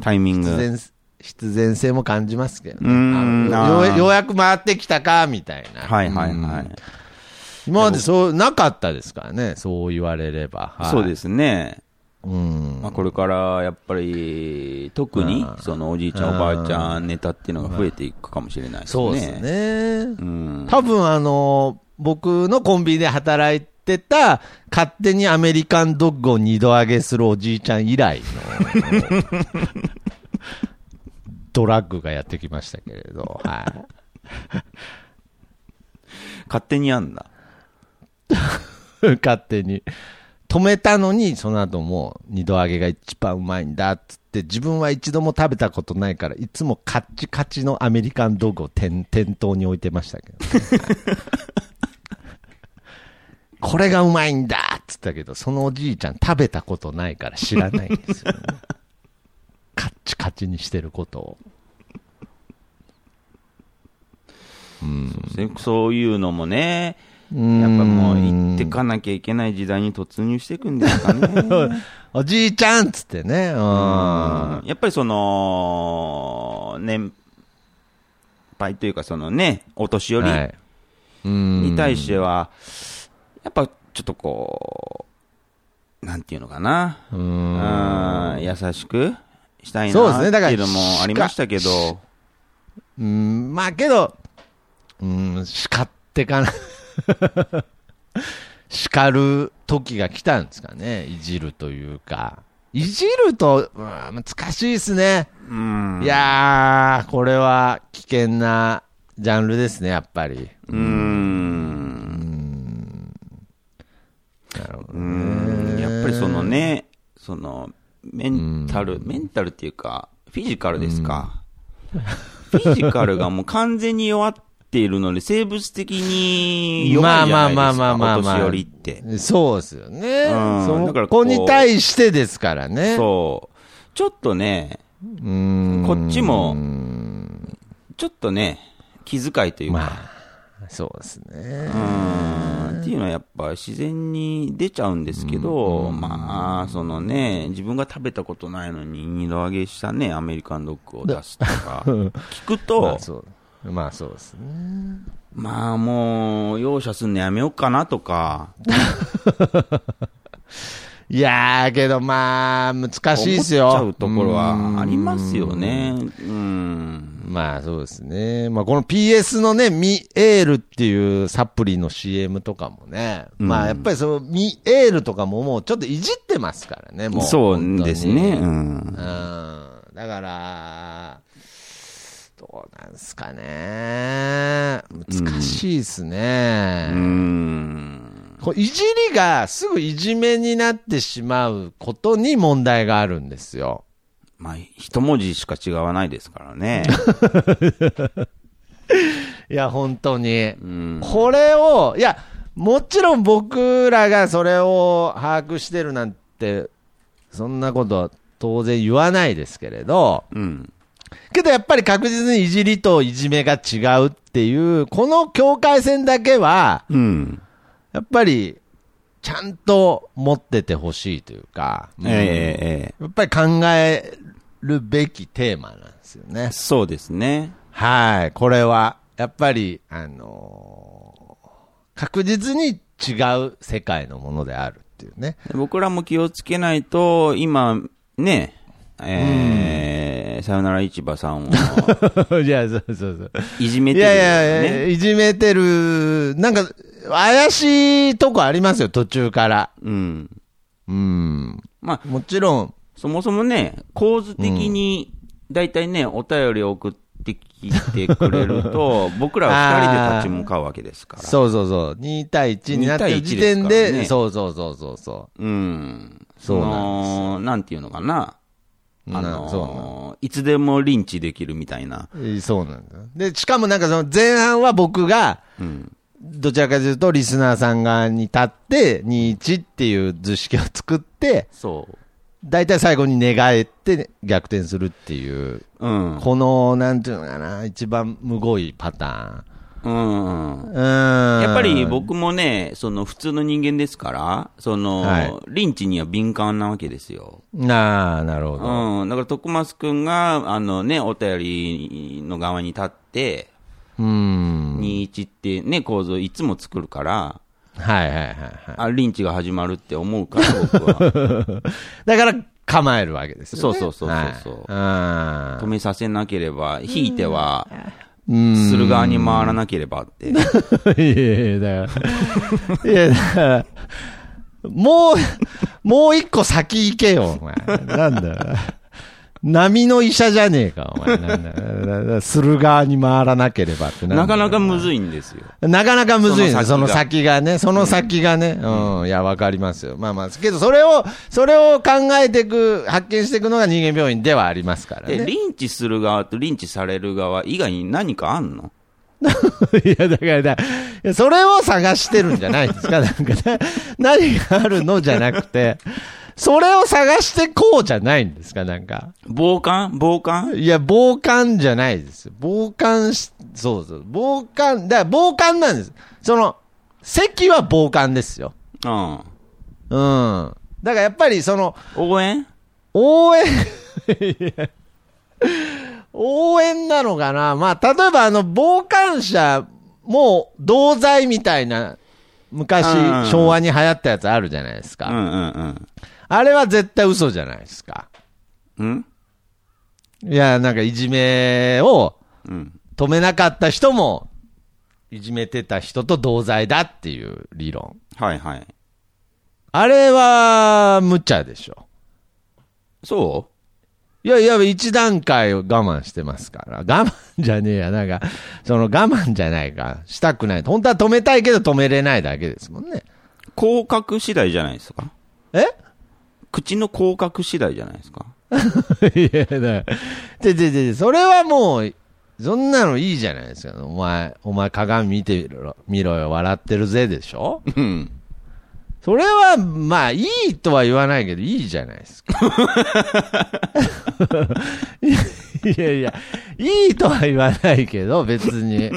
タイミング。必然、必然性も感じますけどね。うんようやく回ってきたか、みたいな。はいはいうんはい。今までそう、なかったですからね、そう言われれば。はいそうで。すね。うん。まあこれからやっぱり、特にうんそのおじいちゃんおばあちゃんネタっていうのが増えていくかもしれないですね。そうです。ね。うん。多分あの、僕のコンビニで働いてた、勝手にアメリカンドッグを二度揚げするおじいちゃん以来の、*laughs* ドラッグがやってきましたけれど、はい。勝手にやんだ。*laughs* 勝手に。止めたのに、その後もう二度揚げが一番うまいんだっつって、自分は一度も食べたことないから、いつもカッチカチのアメリカンドッグを店店頭に置いてましたけど、*laughs* これがうまいんだっつったけど、そのおじいちゃん食べたことないから知らないんですよ、ね。*laughs* カッチカチにしてることを。でそういうのもね、ややっぱもう行ってかなきゃいけない時代に突入していくんですかね。*laughs* おじいちゃんっつってね。うんやっぱりその、年配というかそのね、お年寄りに対しては、やっぱちょっとこう、なんていうのかな。ううんん優しくしたいなってねだからいうのもありましたけど、うん、まあけど、うん、叱ってかな。*laughs* 叱る時が来たんですかね。いじるというか。いじると、うん難しいですね。うん。いやー、これは危険なジャンルですね、やっぱり。うーん。なるほどやっぱりそのね、その、メンタル、メンタルっていうか、フィジカルですか。フィジカルがもう完全に弱っているので、生物的に弱いじゃないですか、まあまあまあまあまあまあお年寄りって。そうですよね。うんそだからこうこに対してですからね。そう。ちょっとね、うんこっちも、ちょっとね、気遣いというか、まあ、そうですね。うんっていうのはやっぱ自然に出ちゃうんですけど、まあ、そのね、自分が食べたことないのに二度揚げしたね、アメリカンドッグを出すとか、聞 *laughs* くまとあ、そう。まあそうですね。まあもう、容赦すんのやめようかなとか、*laughs* いやー、けどまあ、難しいですよ。思っちゃうところはありますよね。うん。まあそうですね。まあこの PS のね、ミエールっていうサプリの CM とかもね、うんまあやっぱりそのミエールとかももうちょっといじってますからね、もう。そうですね。う。うんん。だから、どうなんすかね。難しいですね。うん。こういじりがすぐいじめになってしまうことに問題があるんですよ。まあ、一文字しか違わないですからね。*laughs* いや、本当に。うん。これを、いや、もちろん僕らがそれを把握してるなんて、そんなこと当然言わないですけれど、うん。けどやっぱり確実にいじりといじめが違うっていう、この境界線だけは、うん。やっぱりちゃんと持っててほしいというか、やっぱり考えるべきテーマなんですよね。そうですね。はい、これは、やっぱり、あのー確実に違う世界のものであるっていうね。僕らも気をつけないと、今、ね、えーさよなら市場さんを *laughs* いや、そうそうそう。いじめいてるよやいやいや、ね。いじめてる、なんか、怪しいとこありますよ、途中から。うん。うん。まあ、もちろん、そもそもね、構図的に、だいたいね、お便りを送ってきてくれると、*laughs* 僕らは二人で立ち向かうわけですから。そうそうそう、2対1になってる2対1時点で、でねそうそうそうそうそうん。そうなんのなんていうのかな。う。あのいつでもリンチできるみたいな。そうなんだ。で、しかもなんかその前半は僕が、うん。どちらかというとリスナーさん側に立って、2-1っていう図式を作って、そう。大体最後に寝返って逆転するっていう、うん。この、なんていうのかな、一番むごいパタうん。ーン。うん。やっぱり、僕もね、その普通の人間ですから、その、はいリンチには敏感なわけですよ。なあ、なるほど。うん。だから、徳松くんが、あのね、お便りの側に立って、うん。21ってね、構造いつも作るから、はいはいはいはい。あ、リンチが始まるって思うから、僕は。*laughs* だから構えるわけですよね。そうそうそうそうそうはい止めさせなければ、引いては、うん。する側に回らなければって。*laughs* いやいや、だから。いや、だから、もう、もう一個先行けよ、お前。なんだよ。波の医者じゃねえか、お前。なんだよする側に回らなければってなかなかむい。ずいんですよ。なかなかむずいね、そのその先先がね、その先がね、うん、いや、わかりますよ。まあまあ、けど、それを、それを考えていく、発見していくのが人間病院ではありますからで、ね。リンチする側とリンチされる側以外に何かあんの？*laughs* いや、だからだ、それを探してるんじゃないですか。なんかね、何があるのじゃなくて、それを探してこうじゃないんですか、なんか。傍観？傍観？いや、傍観じゃないですよ。傍観し、そうそう。傍観、だから傍観なんです。その、席は傍観ですよ。うん。うん。だからやっぱりその、応援？応援いや応援なのかな？まあ、例えばあの、傍観者も同罪みたいな、昔うん、昭和に流行ったやつあるじゃないですか。うんうんあれは絶対嘘じゃないですか。うん？うんいや、なんかいじめをうん。止めなかった人も、いじめてた人と同罪だっていう理論。はいはい。あれは、無茶でしょ。そいやいや、一段階を我慢してますから。我慢じゃねえや。なんか、その我慢じゃないか。したくない。本当は止めたいけど止めれないだけですもんね。う広角次第じゃないですか？え？口の広角次第じゃないですかいや、だから、で、で、で、それはもう、そんなのいいじゃないですか。お前、お前鏡見てみろ、見ろよ、笑ってるぜでしょうん。それは、まあ、いいとは言わないけど、いいじゃないですか。いやいや、いいとは言わないけど、別に。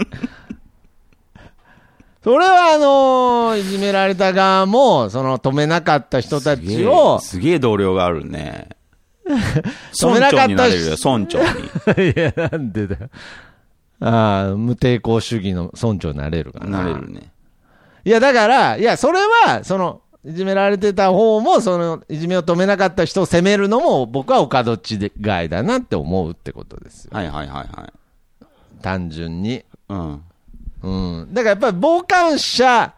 それは、あのいじめられた側も、その、止めなかった人たちを、すげえ同僚があるね。*laughs* 止めなかった村長になれるよ、村長に。*laughs* いや、なんでだよ。ああ、無抵抗主義の村長になれるかな。なれるね。いや、だから、いや、それは、その、いじめられてた方も、その、いじめを止めなかった人を責めるのも、僕はお門違いだなって思うってことですよ。はいはいはいはい。単純に。うん。うん。だからやっぱり傍観者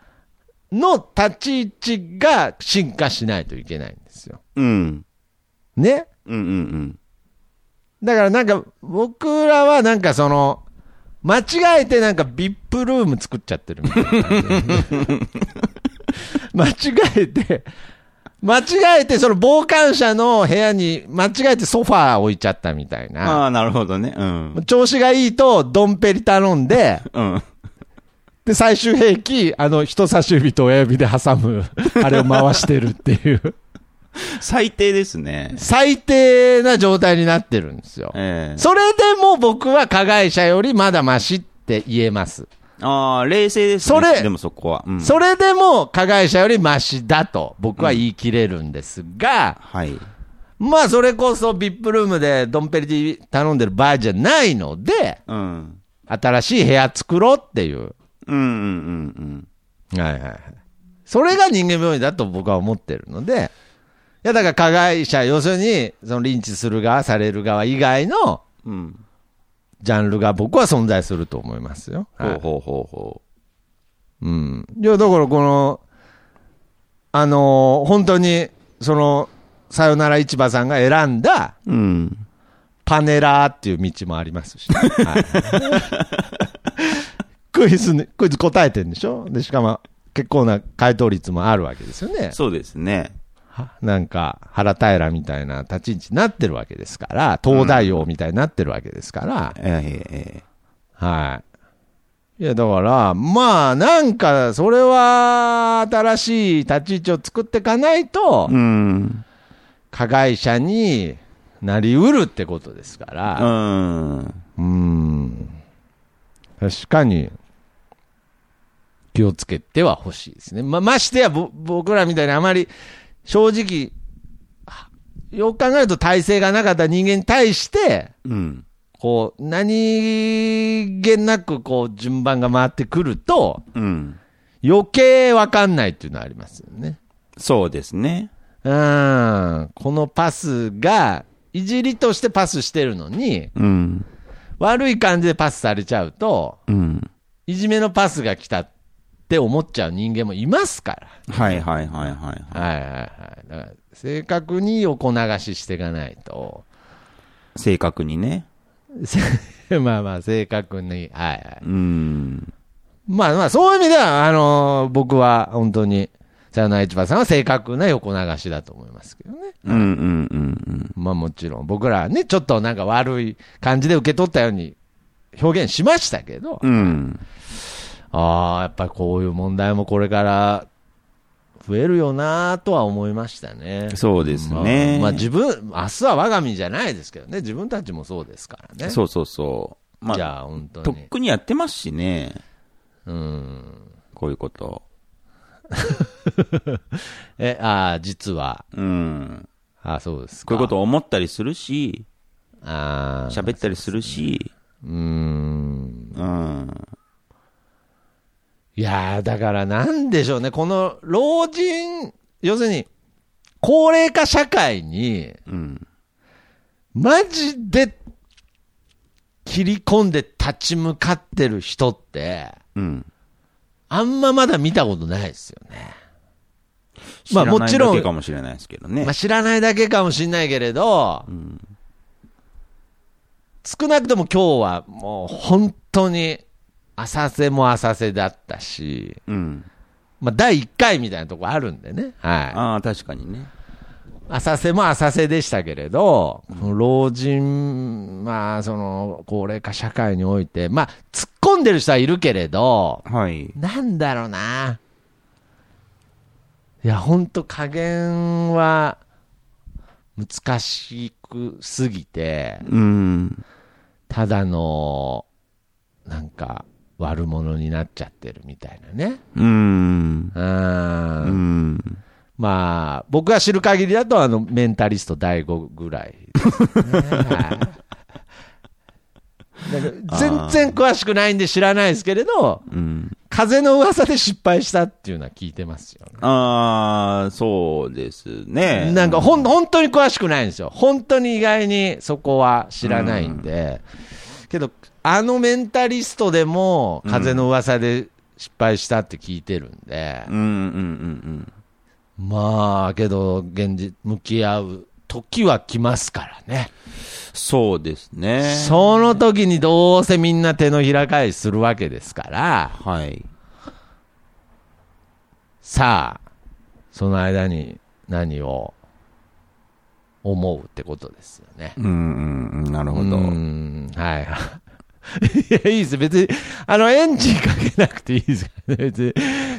の立ち位置が進化しないといけないんですよ。うん。ね？うんうんうん。だからなんか、僕らはなんかその、間違えてなんか VIP ルーム作っちゃってるみたいな。*laughs* 間違えて、間違えてその傍観者の部屋に間違えてソファー置いちゃったみたいな。ああ、なるほどね。うん。調子がいいとドンペリ頼んで、うん。で、最終兵器、あの、人差し指と親指で挟む、*laughs* あれを回してるっていう、最低ですね。最低な状態になってるんですよ。ええそれでも僕は加害者よりまだマシって言えます。ああ、冷静ですね。それでもそこは。うん。それでも加害者よりマシだと僕は言い切れるんですが、はい。まあそれこそ VIP ルームでドンペリ頼んでる場合じゃないので、うん。新しい部屋作ろうっていう。うんうんうんうん。はいはいはい。それが人間病院だと僕は思ってるので、いやだから加害者、要するに、そのリンチする側、される側以外のうん。ジャンルが僕は存在すると思いますよ。はいほうほうほうほうん。いや、だからこの、あのー本当に、その、さよなら市場さんが選んだ、う。うん。パネラーっていう道もありますし、はい *laughs* クイズに、クイズ答えてるんでしょ？で、しかも結構な回答率もあるわけですよね。そうですね。はなんか、原平みたいな立ち位置になってるわけですから、東大王みたいになってるわけですから、えええはい。いや、だから、まあ、なんか、それは、新しい立ち位置を作っていかないとえ、うん。加害者になりうるってことですかうら、ん。うーん。確かに、気をつけてはほしいですね。ま、ましてや、ぼ、僕らみたいにあまり、正直、はよく考えると体制がなかった人間に対して、うん。こう、何気なく、こう、順番が回ってくると、うん。余計わかんないっていうのはありますよね。そうですね。うん。このパスが、いじりとしてパスしてるのに、うん。悪い感じでパスされちゃうと、うん。いじめのパスが来たって思っちゃう人間もいますから。はいはいはいはい。はいはいはい。だから正確に横流ししていかないと。正確にね。せ *laughs* まあまあ、正確に。はいはい。うん。まあまあ、そういう意味では、あのー僕は本当に、さよなら市場さんは正確な横流しだと思いますけどね。うんうんうんうん。まあもちろん、僕らはね、ちょっとなんか悪い感じで受け取ったように表現しましたけど、うん。ああ、やっぱりこういう問題もこれから増えるよなとは思いましたね。そうですね。まあ、まあ自分、明日は我が身じゃないですけどね、自分たちもそうですからね。そうそうそう。まあ、じゃあ、本当に。とっくにやってますしね。うん。こういうこと。*laughs* え、ああ、実は。うん。ああ、そうですか。こういうことを思ったりするし、ああ。喋ったりするし、うーん。うん。いやー、だからなんでしょうね。この老人、要するに、高齢化社会に、うん。マジで切り込んで立ち向かってる人って、うん。あんままだ見たことないですよね。知らないまあもちろんだけかもしれないですけどね。まあ、知らないだけかもしれないけれど、ん少なくとも今日はもう本当に浅瀬も浅瀬だったし、うん。まあ第1回みたいなとこあるんでね。はい。ああ、確かにね。浅瀬も浅瀬でしたけれど、老人、まあ、その、高齢化社会において、まあ、突っ込んでる人はいるけれど、はい。なんだろうな。いや、ほんと加減は難しくすぎて、うん。ただの、なんか、悪者になっちゃってるみたいなね。うん。うんうん。まあ、僕が知る限りだと、あの、メンタリスト第5ぐらい *laughs* 全然詳しくないんで知らないですけれど、うん。風の噂で失敗したっていうのは聞いてますよ、ああ、そうですね。なんかほん、本当に詳しくないんですよ。本当に意外にそこは知らないんで。けど、あのメンタリストでも、風の噂で失敗したって聞いてるんで、うんうんうんまあ、けど、現実、向き合う時は来ますからね。そうですね。その時にどうせみんな手のひら返しするわけですから、はい。さあ、その間に何を思うってことですよね。うんうんうん、なるほど。はい。*laughs* いや、いいです。別に、あの、エンジンかけなくていいですからね。別に、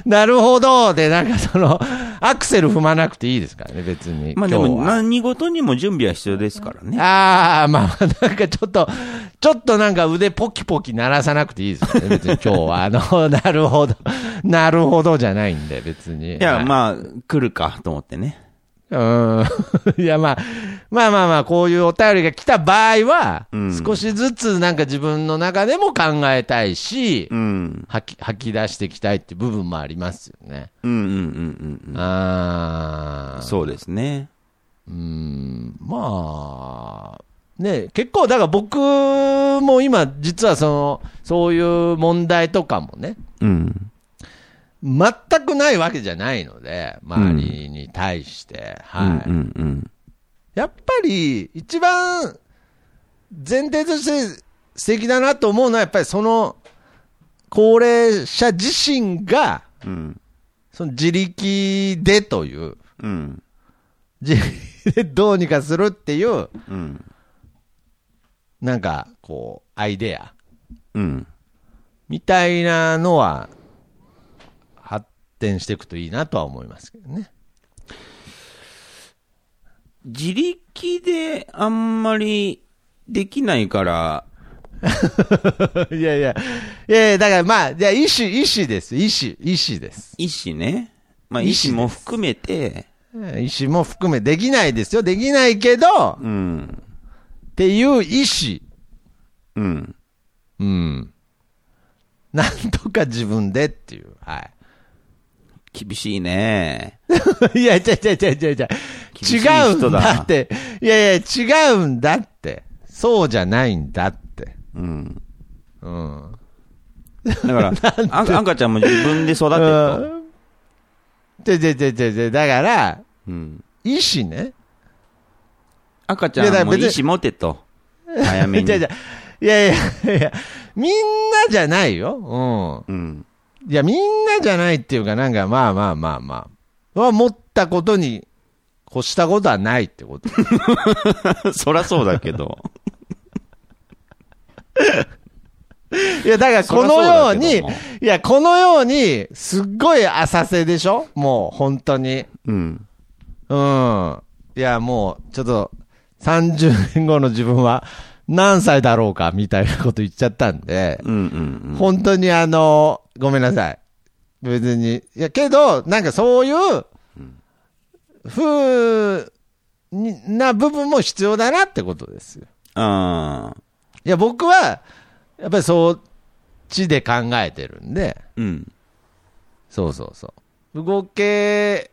なるほど。で、なんかその、アクセル踏まなくていいですからね、別に。まあでも、何事にも準備は必要ですからね。ああ、まあまあ、なんかちょっと、ちょっとなんか腕ポキポキ鳴らさなくていいですよね、別に今日は。あの、*laughs* なるほど、なるほどじゃないんで、別に。いや、はいまあ、来るかと思ってね。うん。*laughs* いや、まあ、まあまあまあ、こういうお便りが来た場合は、うん少しずつなんか自分の中でも考えたいし、うん。吐き、吐き出していきたいっていう部分もありますよね。うんうんうんうんうん。ああ。そうですね。うん、まあ、ね、結構、だから僕も今、実はその、そういう問題とかもね、うん。全くないわけじゃないので、周りに対して、はい。うんうんうん。やっぱり、一番前提として素敵だなと思うのは、やっぱりその、高齢者自身が、その自力でという、うん。自力でどうにかするっていう、うん。なんか、こう、アイデアうん。みたいなのは、発展していくといいなとは思いますけどね。自力であんまりできないから、*laughs* いやいや、いやいや、だからまあ、いや、意思、意思です。意思、意思です。意思ね。まあ、意意思思も含めて、意思も含め、できないですよ。できないけど、うん。っていう意思。うん。うん。なんとか自分でっていう。は厳しいね。い。*laughs* いや、違う違う違う違う違う。違うん人だだって。いやいや、違うんだって。そうじゃないんだって。うん。うん。だから、*laughs* あ赤ちゃんも自分で育てと。うん。で、で、で、で、で、だから、うん。意思ね。赤ちゃんも意思持てと。早めに。*laughs* いや、いやいやいや、みんなじゃないよ。うん。うん。いや、みんなじゃないっていうか、なんか、まあまあまあまあ。は、持ったことに、越したことはないってこと。*laughs* そらそうだけど。*laughs* いや、だから、このようにいや、このように、すっごい浅瀬でしょ？もう、本当に。うん。うん。いや、もう、ちょっと、30年後の自分は、何歳だろうか、みたいなこと言っちゃったんで、うんうん本当にあの、ごめんなさい。別に。いや、けど、なんかそういう、ふうにな部分も必要だなってことですよ。あ。いや、僕は、やっぱりそっちで考えてるんで、うん。そうそうそう。動け、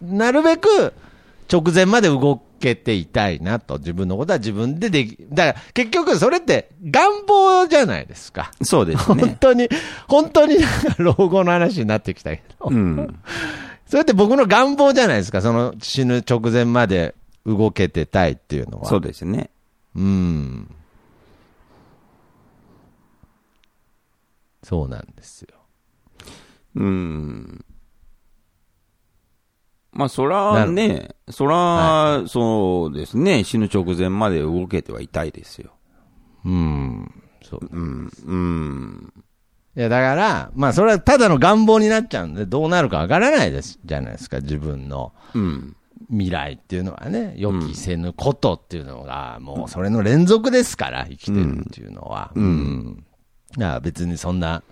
なるべく直前まで動けていたいなと、自分のことは自分ででき、だから結局それって願望じゃないですか。そうです本ね。当に、本当に老後の話になってきたけど、うん。それって僕の願望じゃないですか、その死ぬ直前まで動けてたいっていうのは。そうですね。うん。そうなんですよ。うん。まあ、そらね、そら、そうですね、死ぬ直前まで動けてはいたいですよ。うん。そう。うん。うん。いや、だから、まあ、それはただの願望になっちゃうんで、どうなるかわからないです、じゃないですか、自分のうん。未来っていうのはね、予期せぬことっていうのが、もうそれの連続ですから、生きてるっていうのは。うんうん。別にそんな、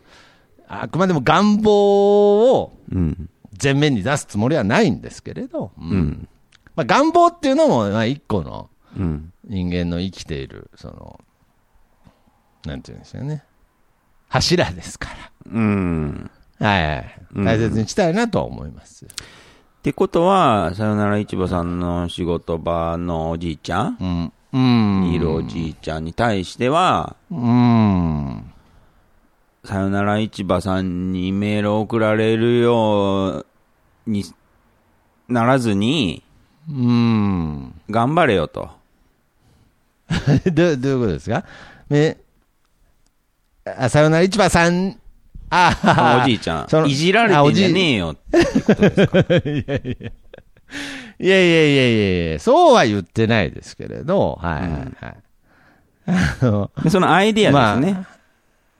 あくまでも願望をうん。前面に出すつもりはないんですけれど、ううん。まあ、願望っていうのも、まあ、一個のうん。人間の生きている、その、なんていうんですよね。柱ですかうん。ら。はいはい。うん大切にしたいなとは思います。ってことは、さよなら市場さんの仕事場のおじいちゃん、うん。うん。いるおじいちゃんに対しては、うん。さよなら市場さんにメールを送られるようにならずに、うん。頑張れよと。*laughs* どうどういうことですか？め、あ、さよなら市場さん、あおじいちゃん、いじられてんじゃねえよっていうことですか？*laughs* いやいやいやいやいや、そうは言ってないですけれど、はいはいはい。あの、でそのアイディアですね。まあ、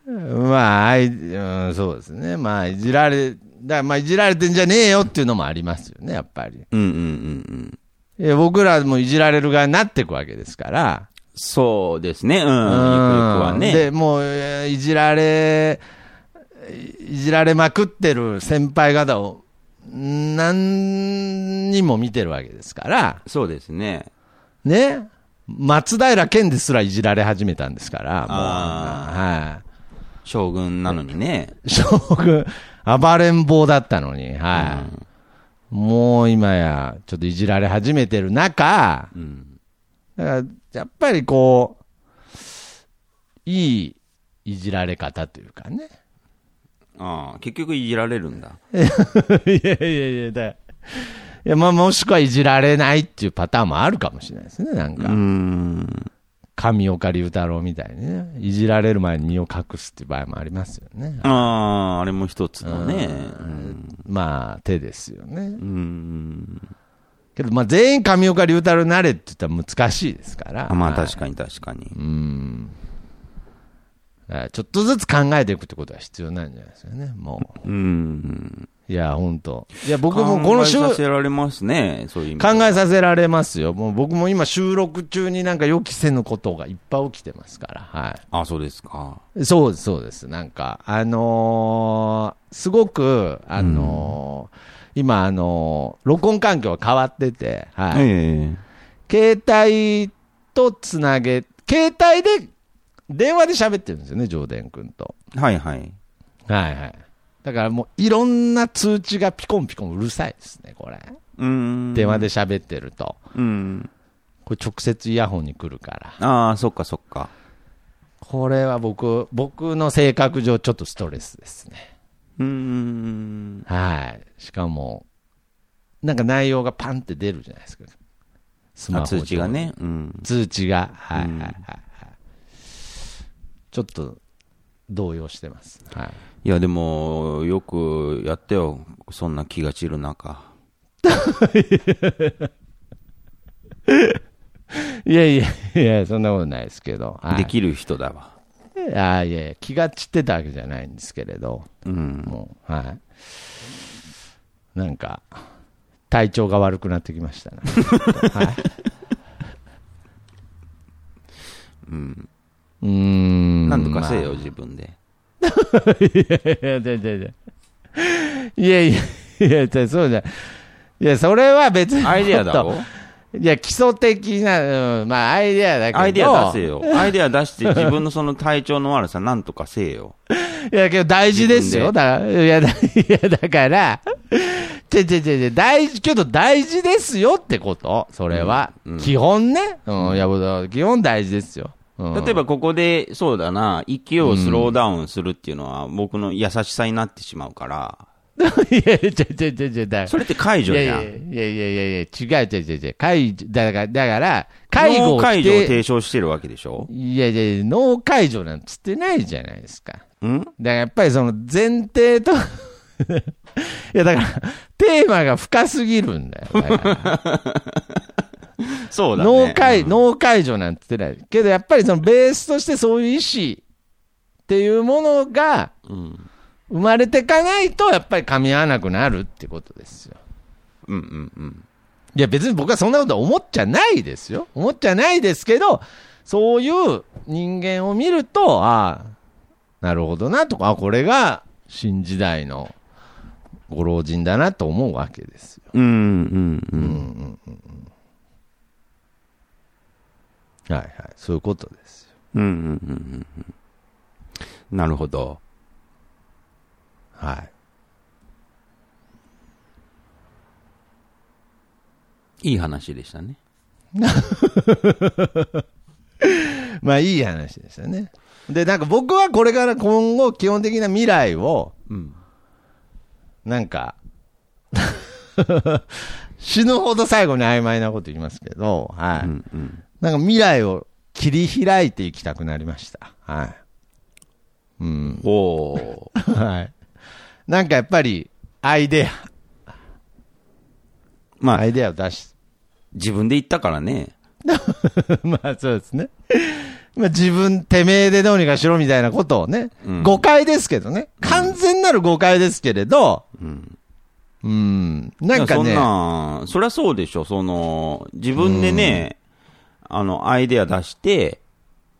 あい、うん、そうですね。まあ、いじられ、だまあいじられてんじゃねえよっていうのもありますよね、やっぱり。うんうんうんうん。いや僕らもいじられる側になっていくわけですから。そうですね。うん。ゆくゆくうんはね。で、もう、えーいじられ、いじられまくってる先輩方を何人も見てるわけですから、そうですね。ね。松平健ですらいじられ始めたんですから、もう、あは将軍なのにね。い。*laughs* 将軍、暴れん坊だったのに、はい。もう今や、ちょっといじられ始めてる中、うん。だから、やっぱりこう、いいいじられ方というかね。ああ、結局いじられるんだ。*laughs* いやいやいや、だいや、まあ、もしくはいじられないっていうパターンもあるかもしれないですね、なんうか。ん。上岡龍太郎みたいにね、いじられる前に身を隠すっていう場合もありますよね。ああ、あれも一つのね。うん。まあ、手ですよね。うん。けど、まあ、全員上岡龍太郎になれって言ったら難しいですから。あまあはい確かに確かに。うん。ちょっとずつ考えていくってことは必要なんじゃないですかね、もうん。う。いや、本当いや、僕もこの考え週、させられますね。そういう考えさせられますよ。もう僕も今収録中になんか予期せぬことがいっぱい起きてますから。はあ、そうですか。い。そうです、そうです。なんか、あのーすごく、あのー今、あのー録音環境が変わってて、はい。ええ携帯とつなげ、携帯で、電話で喋ってるんですよね、上田君と。はいはい。はいはい。だからもういろんな通知がピコンピコンうるさいですね、これ。うん。電話で喋ってると。うん。これ直接イヤホンに来るから。ああ、そっかそっか。これは僕、僕の性格上ちょっとストレスですね。うん。はい。しかも、なんか内容がパンって出るじゃないですか。スマあホ上通知が。ね。うん。通知が。はいはいうんはいはい。ちょっと動揺してます。はい。いや、でも、よくやってよ。そんな気が散る中。*laughs* いやいやいや、そんなことないですけど。はいできる人だわ。いやいやいや、気が散ってたわけじゃないんですけれど、うん。もう、はい。なんか、体調が悪くなってきましたね。*laughs* はい。うん。うーん。なんとかせえよ、まあ自分で。いやいや、いや。いやいや、いや、そうじゃいや、それは別に。アイディアだろいや、基礎的な、うん、まあ、アイデアだけど。アイデア出せよ。アイデア出して、自分のその体調の悪さ、なんとかせよ。いや、けど大事ですよ。だから、いや、だいやだから、ちょちょちょちょ、大事、けど大事ですよってこと、それは。うんうん、基本ね。うん、いや、基本大事ですよ。うん例えばここで、そうだな、息をスローダウンするっていうのは僕の優しさになってしまうから、*laughs* いや、ちょちょちょちょ、だそれって解除いやいじゃん。やいやいやいやいや、違う違う違う違う。解除、だから、だから、介護を脳解除を提唱してるわけでしょ？いやいやいや、脳解除なんつってないじゃないですか。ん？だからやっぱりその前提と、*laughs* いやだから、テーマが深すぎるんだよ。だ *laughs* そう脳解、うん脳解除なんて言ってない。けどやっぱりそのベースとしてそういう意思っていうものがうん。生まれてかないとやっぱり噛み合わなくなるってことですよ。うんうんうん。いや別に僕はそんなこと思っちゃないですよ。思っちゃないですけど、そういう人間を見ると、ああ、なるほどなとか、あこれが新時代のご老人だなと思うわけですよ。うんうんうん。はいはい。そういうことですよ。うんうんうんうんうん。なるほど。はい。いい話でしたね。*laughs* まあいい話でしたね。で、なんか僕はこれから今後基本的な未来を、うん。なんか、*laughs* 死ぬほど最後に曖昧なこと言いますけど、はい。うんうん。なんか未来を切り開いていきたくなりました。はい。うん。おー。*laughs* はい。なんかやっぱり、アイデまア、アあ、イデアを出し、自分で言ったからね。*laughs* まあそうですね。まあ自分、てめえでどうにかしろみたいなことをね、うん誤解ですけどね。完全なる誤解ですけれど、うん。うん。なんかね、そんな、そりゃそうでしょ。その、自分でね、あの、アイデア出して、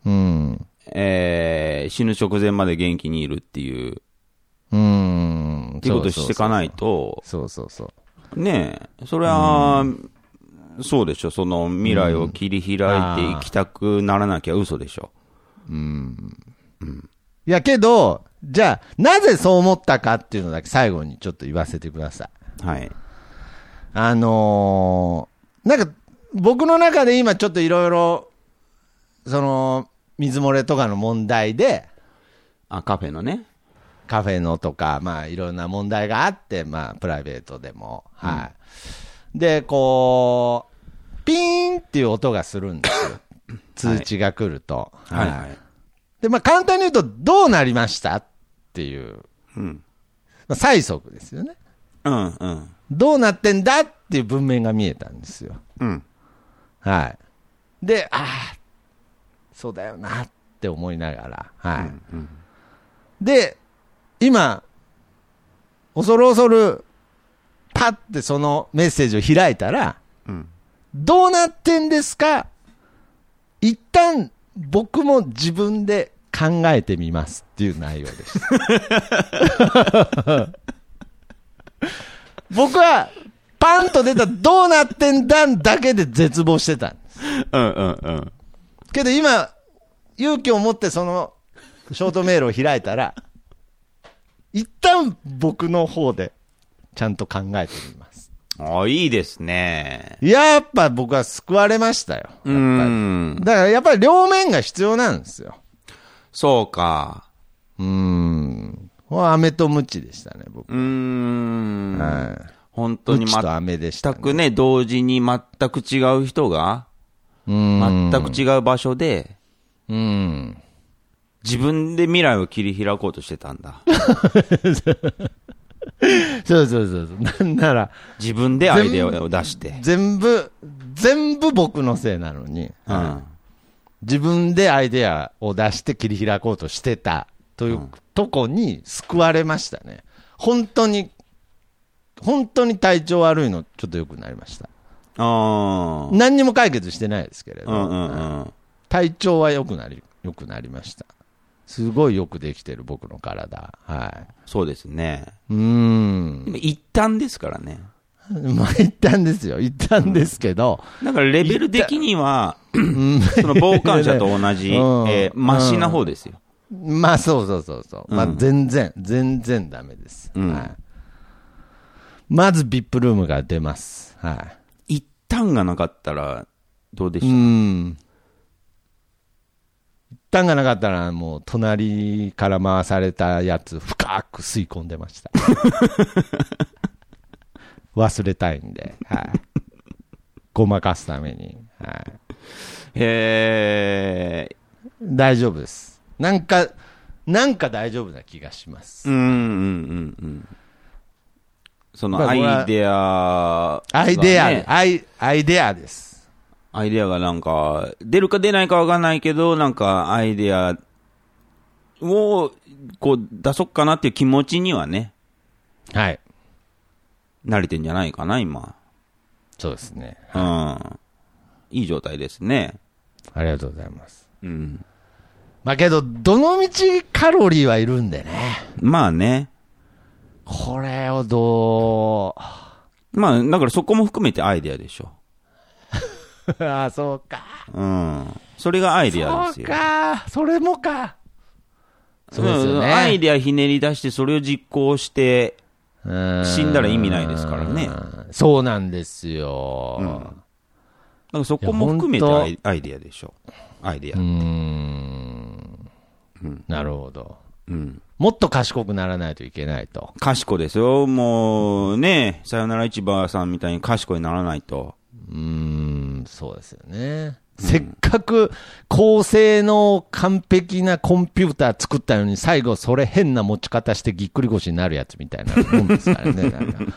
うん。えー死ぬ直前まで元気にいるっていう、うん。っていうことしていかないと、そうそうそう。ねえ、それは、そうでしょ。その未来を切り開いていきたくならなきゃ嘘でしょ。いやけど、じゃあ、なぜそう思ったかっていうのだけ最後にちょっと言わせてください。はい。あのーなんか、僕の中で今ちょっといろいろ、その、水漏れとかの問題で、あ、カフェのね。カフェのとか、まあいろんな問題があって、まあプライベートでも、はい。で、こう、ピーンっていう音がするんですよ。通知が来ると。はいはい。で、まあ簡単に言うと、どうなりましたっていう、うん。まあ、催促ですよね。うん、うん。どうなってんだっていう文面が見えたんですよ。うん。はい。で、ああ、そうだよなって思いながら、はい。うんで、今、恐る恐る、パッてそのメッセージを開いたら、うん。どうなってんですか？一旦僕も自分で考えてみますっていう内容です。*laughs* 僕は、パンと出たどうなってんだんだけで絶望してたんです。うん、うん、うん。けど今、勇気を持ってそのショートメールを開いたら、一旦僕の方でちゃんと考えてみます。あ、いいですね。やっぱ僕は救われましたよ。うーん。だからやっぱり両面が必要なんですよ。そうか。うーん。これは飴とムチでしたね、僕。うーん。はい。本当に全くね、同時に全く違う人が。全く違う場所で、うん。自分で未来を切り開こうとしてたんだ。*laughs* そうそうそうそう。なんなら、自分でアイデアを出して。全部、全部僕のせいなのに。うん。自分でアイデアを出して切り開こうとしてたというとこに救われましたね。本当に、本当に体調悪いのちょっと良くなりました。ああ。何にも解決してないですけれど、うんうんうん。体調は良くなり、良くなりました。すごいよくできてる僕の体。はそうですね。い。うーん一旦ですからね。*laughs* まあ一旦ですよ。一旦ですけど、だからレベル的には、うんその傍観者と同じ、え *laughs* うんー、マシな方ですよ。まあそうそうそうそう。まあうん全然、全然ダメです。うんはい。まず VIP ルームが出ます。はい。一旦がなかったら、どうでうしょう、ん。一旦がなかったら、もう隣から回されたやつ、深く吸い込んでました。*laughs* 忘れたいんで、はい。ごまかすために、はい。へえ、大丈夫です。なんか、なんか大丈夫な気がします。うんうんうんうん。そのアイデアがね、アイデア、アイ、アイデアです。アイデアがなんか、出るか出ないかわかんないけど、なんかアイデアを、こう、出そっかなっていう気持ちにはね、はい。慣れてんじゃないかな、今。そうですね。うん。いい状態ですね。ありがとうございます。うん。まあけど、どのみちカロリーはいるんでね。まあね。これをどう、まあ、だからそこも含めてアイデアでしょ。あ *laughs* あ、そうか。うん。それがアイデアですそうよ。か。それもか。そうですよね。んアイデアひねり出して、それを実行して、うん死んだら意味ないですからね。そうなんですよ。うんだからそこも含めていやアイアイデアでしょ。アイデアうー。んうんなるほど。うん。もっと賢くならないといけないと。賢ですよ。もう、ね、さよなら市場さんみたいに賢いならないと。うーん、そうですよね。せっかく高性能完璧なコンピューター作ったのに最後それ変な持ち方してぎっくり腰になるやつみたいなもんですからね。*laughs*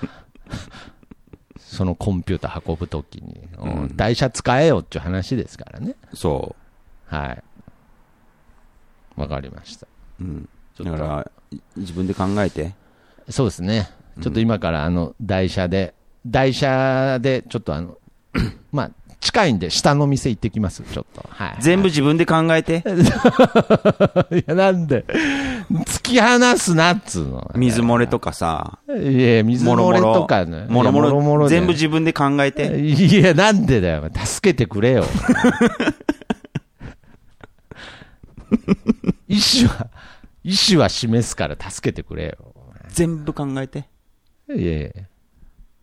そのコンピューター運ぶときに、うん台車使えよっていう話ですからね。そはい。わかりました。う。うん。ちょっとだから、い自分で考えて。そうですね。ちょっと今からあの、台車で、台車で、ちょっとあの、*clears throat* まあ、近いんで、下の店行ってきます、ちょっと。はい。全部自分で考えて？*laughs* いや、なんで、突き放すなっつうの。水漏れとかさ。いや、水漏れとかね。もろもいやろ、じゃ全部自分で考えて？いや、なんでだよ。助けてくれよ。*laughs* 意思は、意思は示すから助けてくれよ。全部考えて。いやいや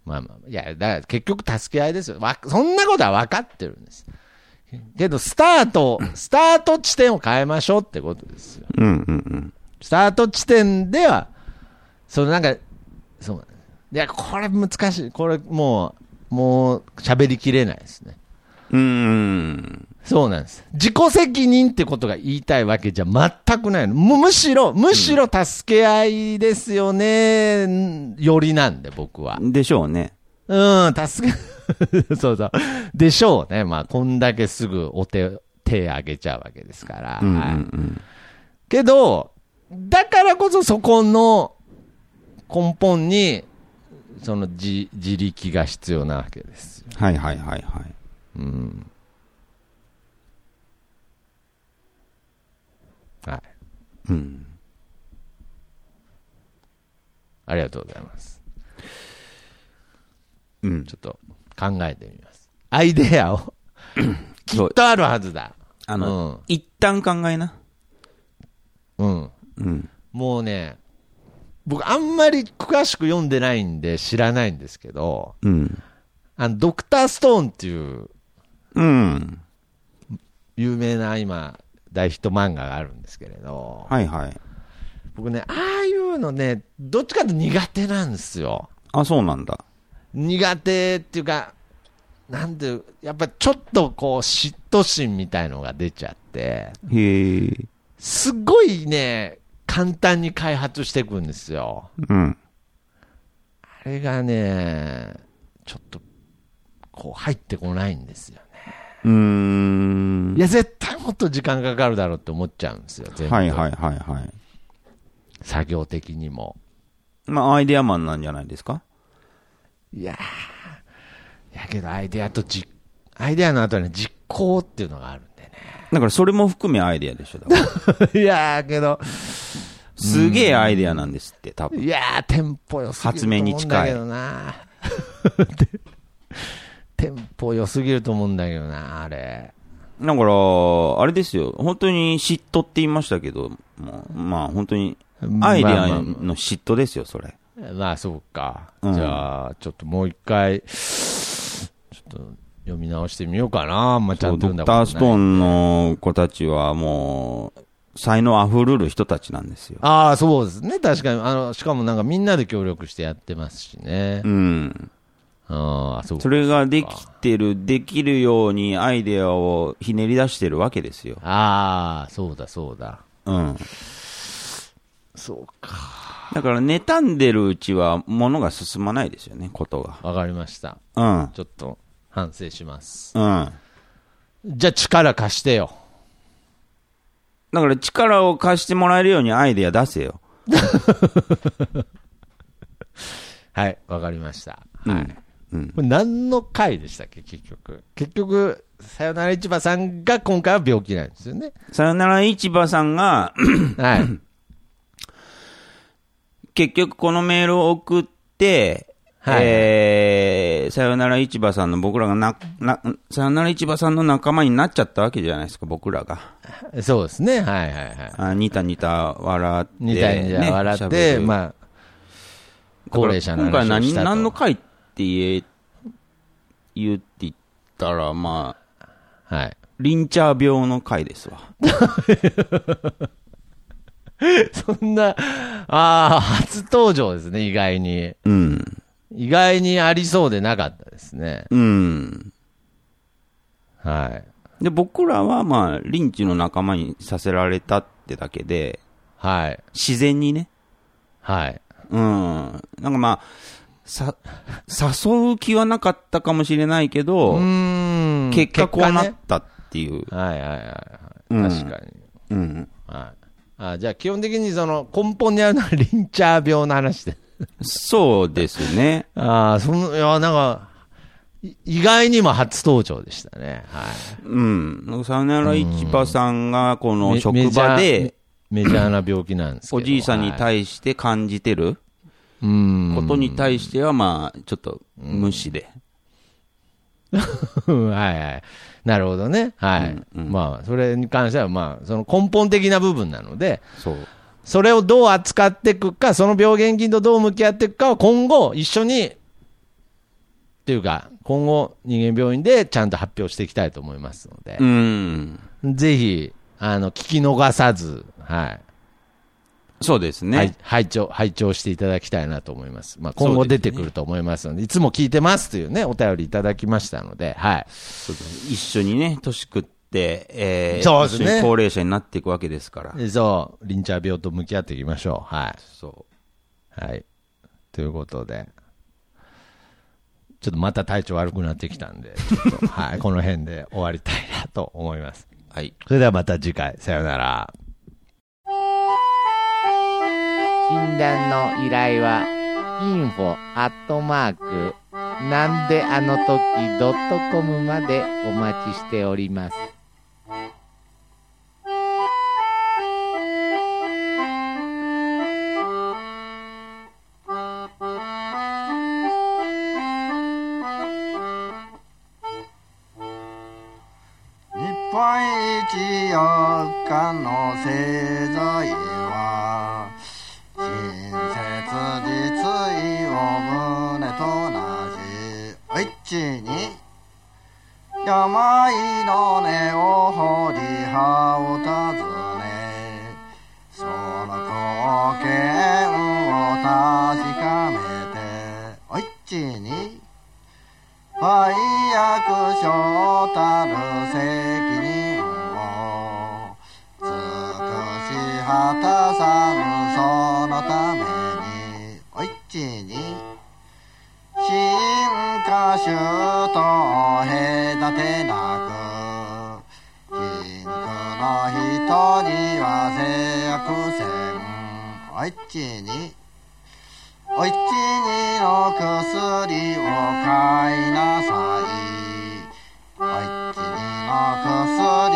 まあまあ、いや、だから結局助け合いですよ。わそんなことは分かってるんです。けど、スタート、スタート地点を変えましょうってことですよ。うんうんうん。スタート地点では、そのなんか、そう。いや、これ難しい。これもう、もう喋りきれないですね。うーん。そうなんです。自己責任ってことが言いたいわけじゃ全くないの。むむしろ、むしろ助け合いですよね、よりなんで、僕は。でしょうね。うん、助け、*laughs* そうそう。でしょうね。まあ、こんだけすぐお手、手あげちゃうわけですから。うんうんはいうん。けど、だからこそそこの根本に、その自自力が必要なわけですよ。はいはいはいはい。うん。はい。うん。ありがとうございます。うん。ちょっと考えてみます。アイデアを。きっとあるはずだ。あの、一旦考えな。うん。うん。うん。もうね、僕あんまり詳しく読んでないんで知らないんですけど、うん。あの、ドクターストーンっていううん。有名な今、大ヒット漫画があるんですけれど、はいはい。僕ね、ああいうのね、どっちかというと苦手なんですよ。あ、そうなんだ。苦手っていうか、なんて、やっぱちょっとこう嫉妬心みたいのが出ちゃって、へえ。すごいね、簡単に開発していくんですよ。うん。あれがね、ちょっと、こう入ってこないんですよね。うーんい。や、絶対もっと時間かかるだろうって思っちゃうんですよ、全部。はいはいはいはい。作業的にも。まあ、アイデアマンなんじゃないですか？いやー、やけどアイデアと実、アイデアの後に実行っていうのがあるんでね。だからそれも含めアイデアでしょ。だから *laughs* いやー、けど、すげえアイデアなんですって、多分。いやー、テンポ良すぎると発明に思うん近いだけどな。*laughs* テンポ良すぎると思うんだけどな、あれ。だから、あれですよ。本当に嫉妬って言いましたけど、まあ本当に、アイデアの嫉妬ですよ、それ。まあ、そうか。うんじゃあ、ちょっともう一回、ちょっと読み直してみようかな。まちゃんとド読んだことないクターストーンの子たちはもう、才能あふれる人たちなんですよ。ああ、そうですね。確かに。あの、しかもなんかみんなで協力してやってますしねう。ん。ああ、そうそれができてる、できるようにアイデアをひねり出してるわけですよ。ああ、そうだ、そうだ。うん。そうか。だから、妬んでるうちは、ものが進まないですよね、ことが。わかりました。うん。ちょっと反省します。うん。じゃあ力貸してよ。だから、力を貸してもらえるようにアイデア出せよ。*laughs* はい、わかりました。うんはい。うん。これ何の回でしたっけ、結局。結局、さよなら市場さんが今回は病気なんですよね。さよなら市場さんが、*clears throat* はい。*clears throat* 結局このメールを送って、はいえー、さよなら市場さんの僕らがな、な、さよなら市場さんの仲間になっちゃったわけじゃないですか、僕らが。そうですね。はいはいはい。あニタニタ笑って、みたいにね笑って、まあ、高齢者の今回何、何の回って言え、言うって言ったら、まあ、はい。リンチャー病の回ですわ。*laughs* そんな、ああ、初登場ですね、意外に。うん。意外にありそうでなかったですね。うん。はい。で、僕らはまあ、リンチの仲間にさせられたってだけで、はい。自然にね、はい。うん。なんかまあ、さ、誘う気はなかったかもしれないけど、うーん。結果こうなっねたっていう。はいはいはいうんはい。確かに。うん。はい。あじゃあ基本的にその根本にあるのはリンチャー病の話で。そうですね。*laughs* ああ、その、いや、なんか、い意外にも初登場でしたね。はい。うん。さよなら市場さんが、このメ職場で、メジャーな病気なんですけど。おじいさんにい対して感じてるうん。ことに対しては、まあ、ちょっと無視で。*laughs* はいはい。なるほどね。はい。うんうんまあ、それに関しては、まあ、その根本的な部分なので、そう。それをどう扱っていくか、その病原菌とどう向き合っていくかを今後一緒に、っていうか、今後人間病院でちゃんと発表していきたいと思いますのでう、ん。ぜひ、あの、聞き逃さず、はい。そうですね。はい、拝聴、拝聴していただきたいなと思います。まあ、今後出てくると思いますので、いつも聞いてますというね、お便りいただきましたので、はい。そうです一緒にね、年食って、えー、そうですね高齢者になっていくわけですから。でそう、リンチャー病と向き合っていきましょう。はい。そはい。ということで、ちょっとまた体調悪くなってきたんで、*laughs* ちょっと、はい、この辺で終わりたいなと思います。う。はい。それではまた次回、さようなら。診断の依頼は、info アットマーク、なんであの時ドットコムまでお待ちしております。日本一四日の製材は胸と同じ。お一に病の根を掘り葉を尋ねその貢献を確かめてお一に売約所たる責任を尽くし果たさぬそのため。進化種と隔てなく貧苦の人には制約せん。おいちにおいちにの薬を買いなさい。おいちにの薬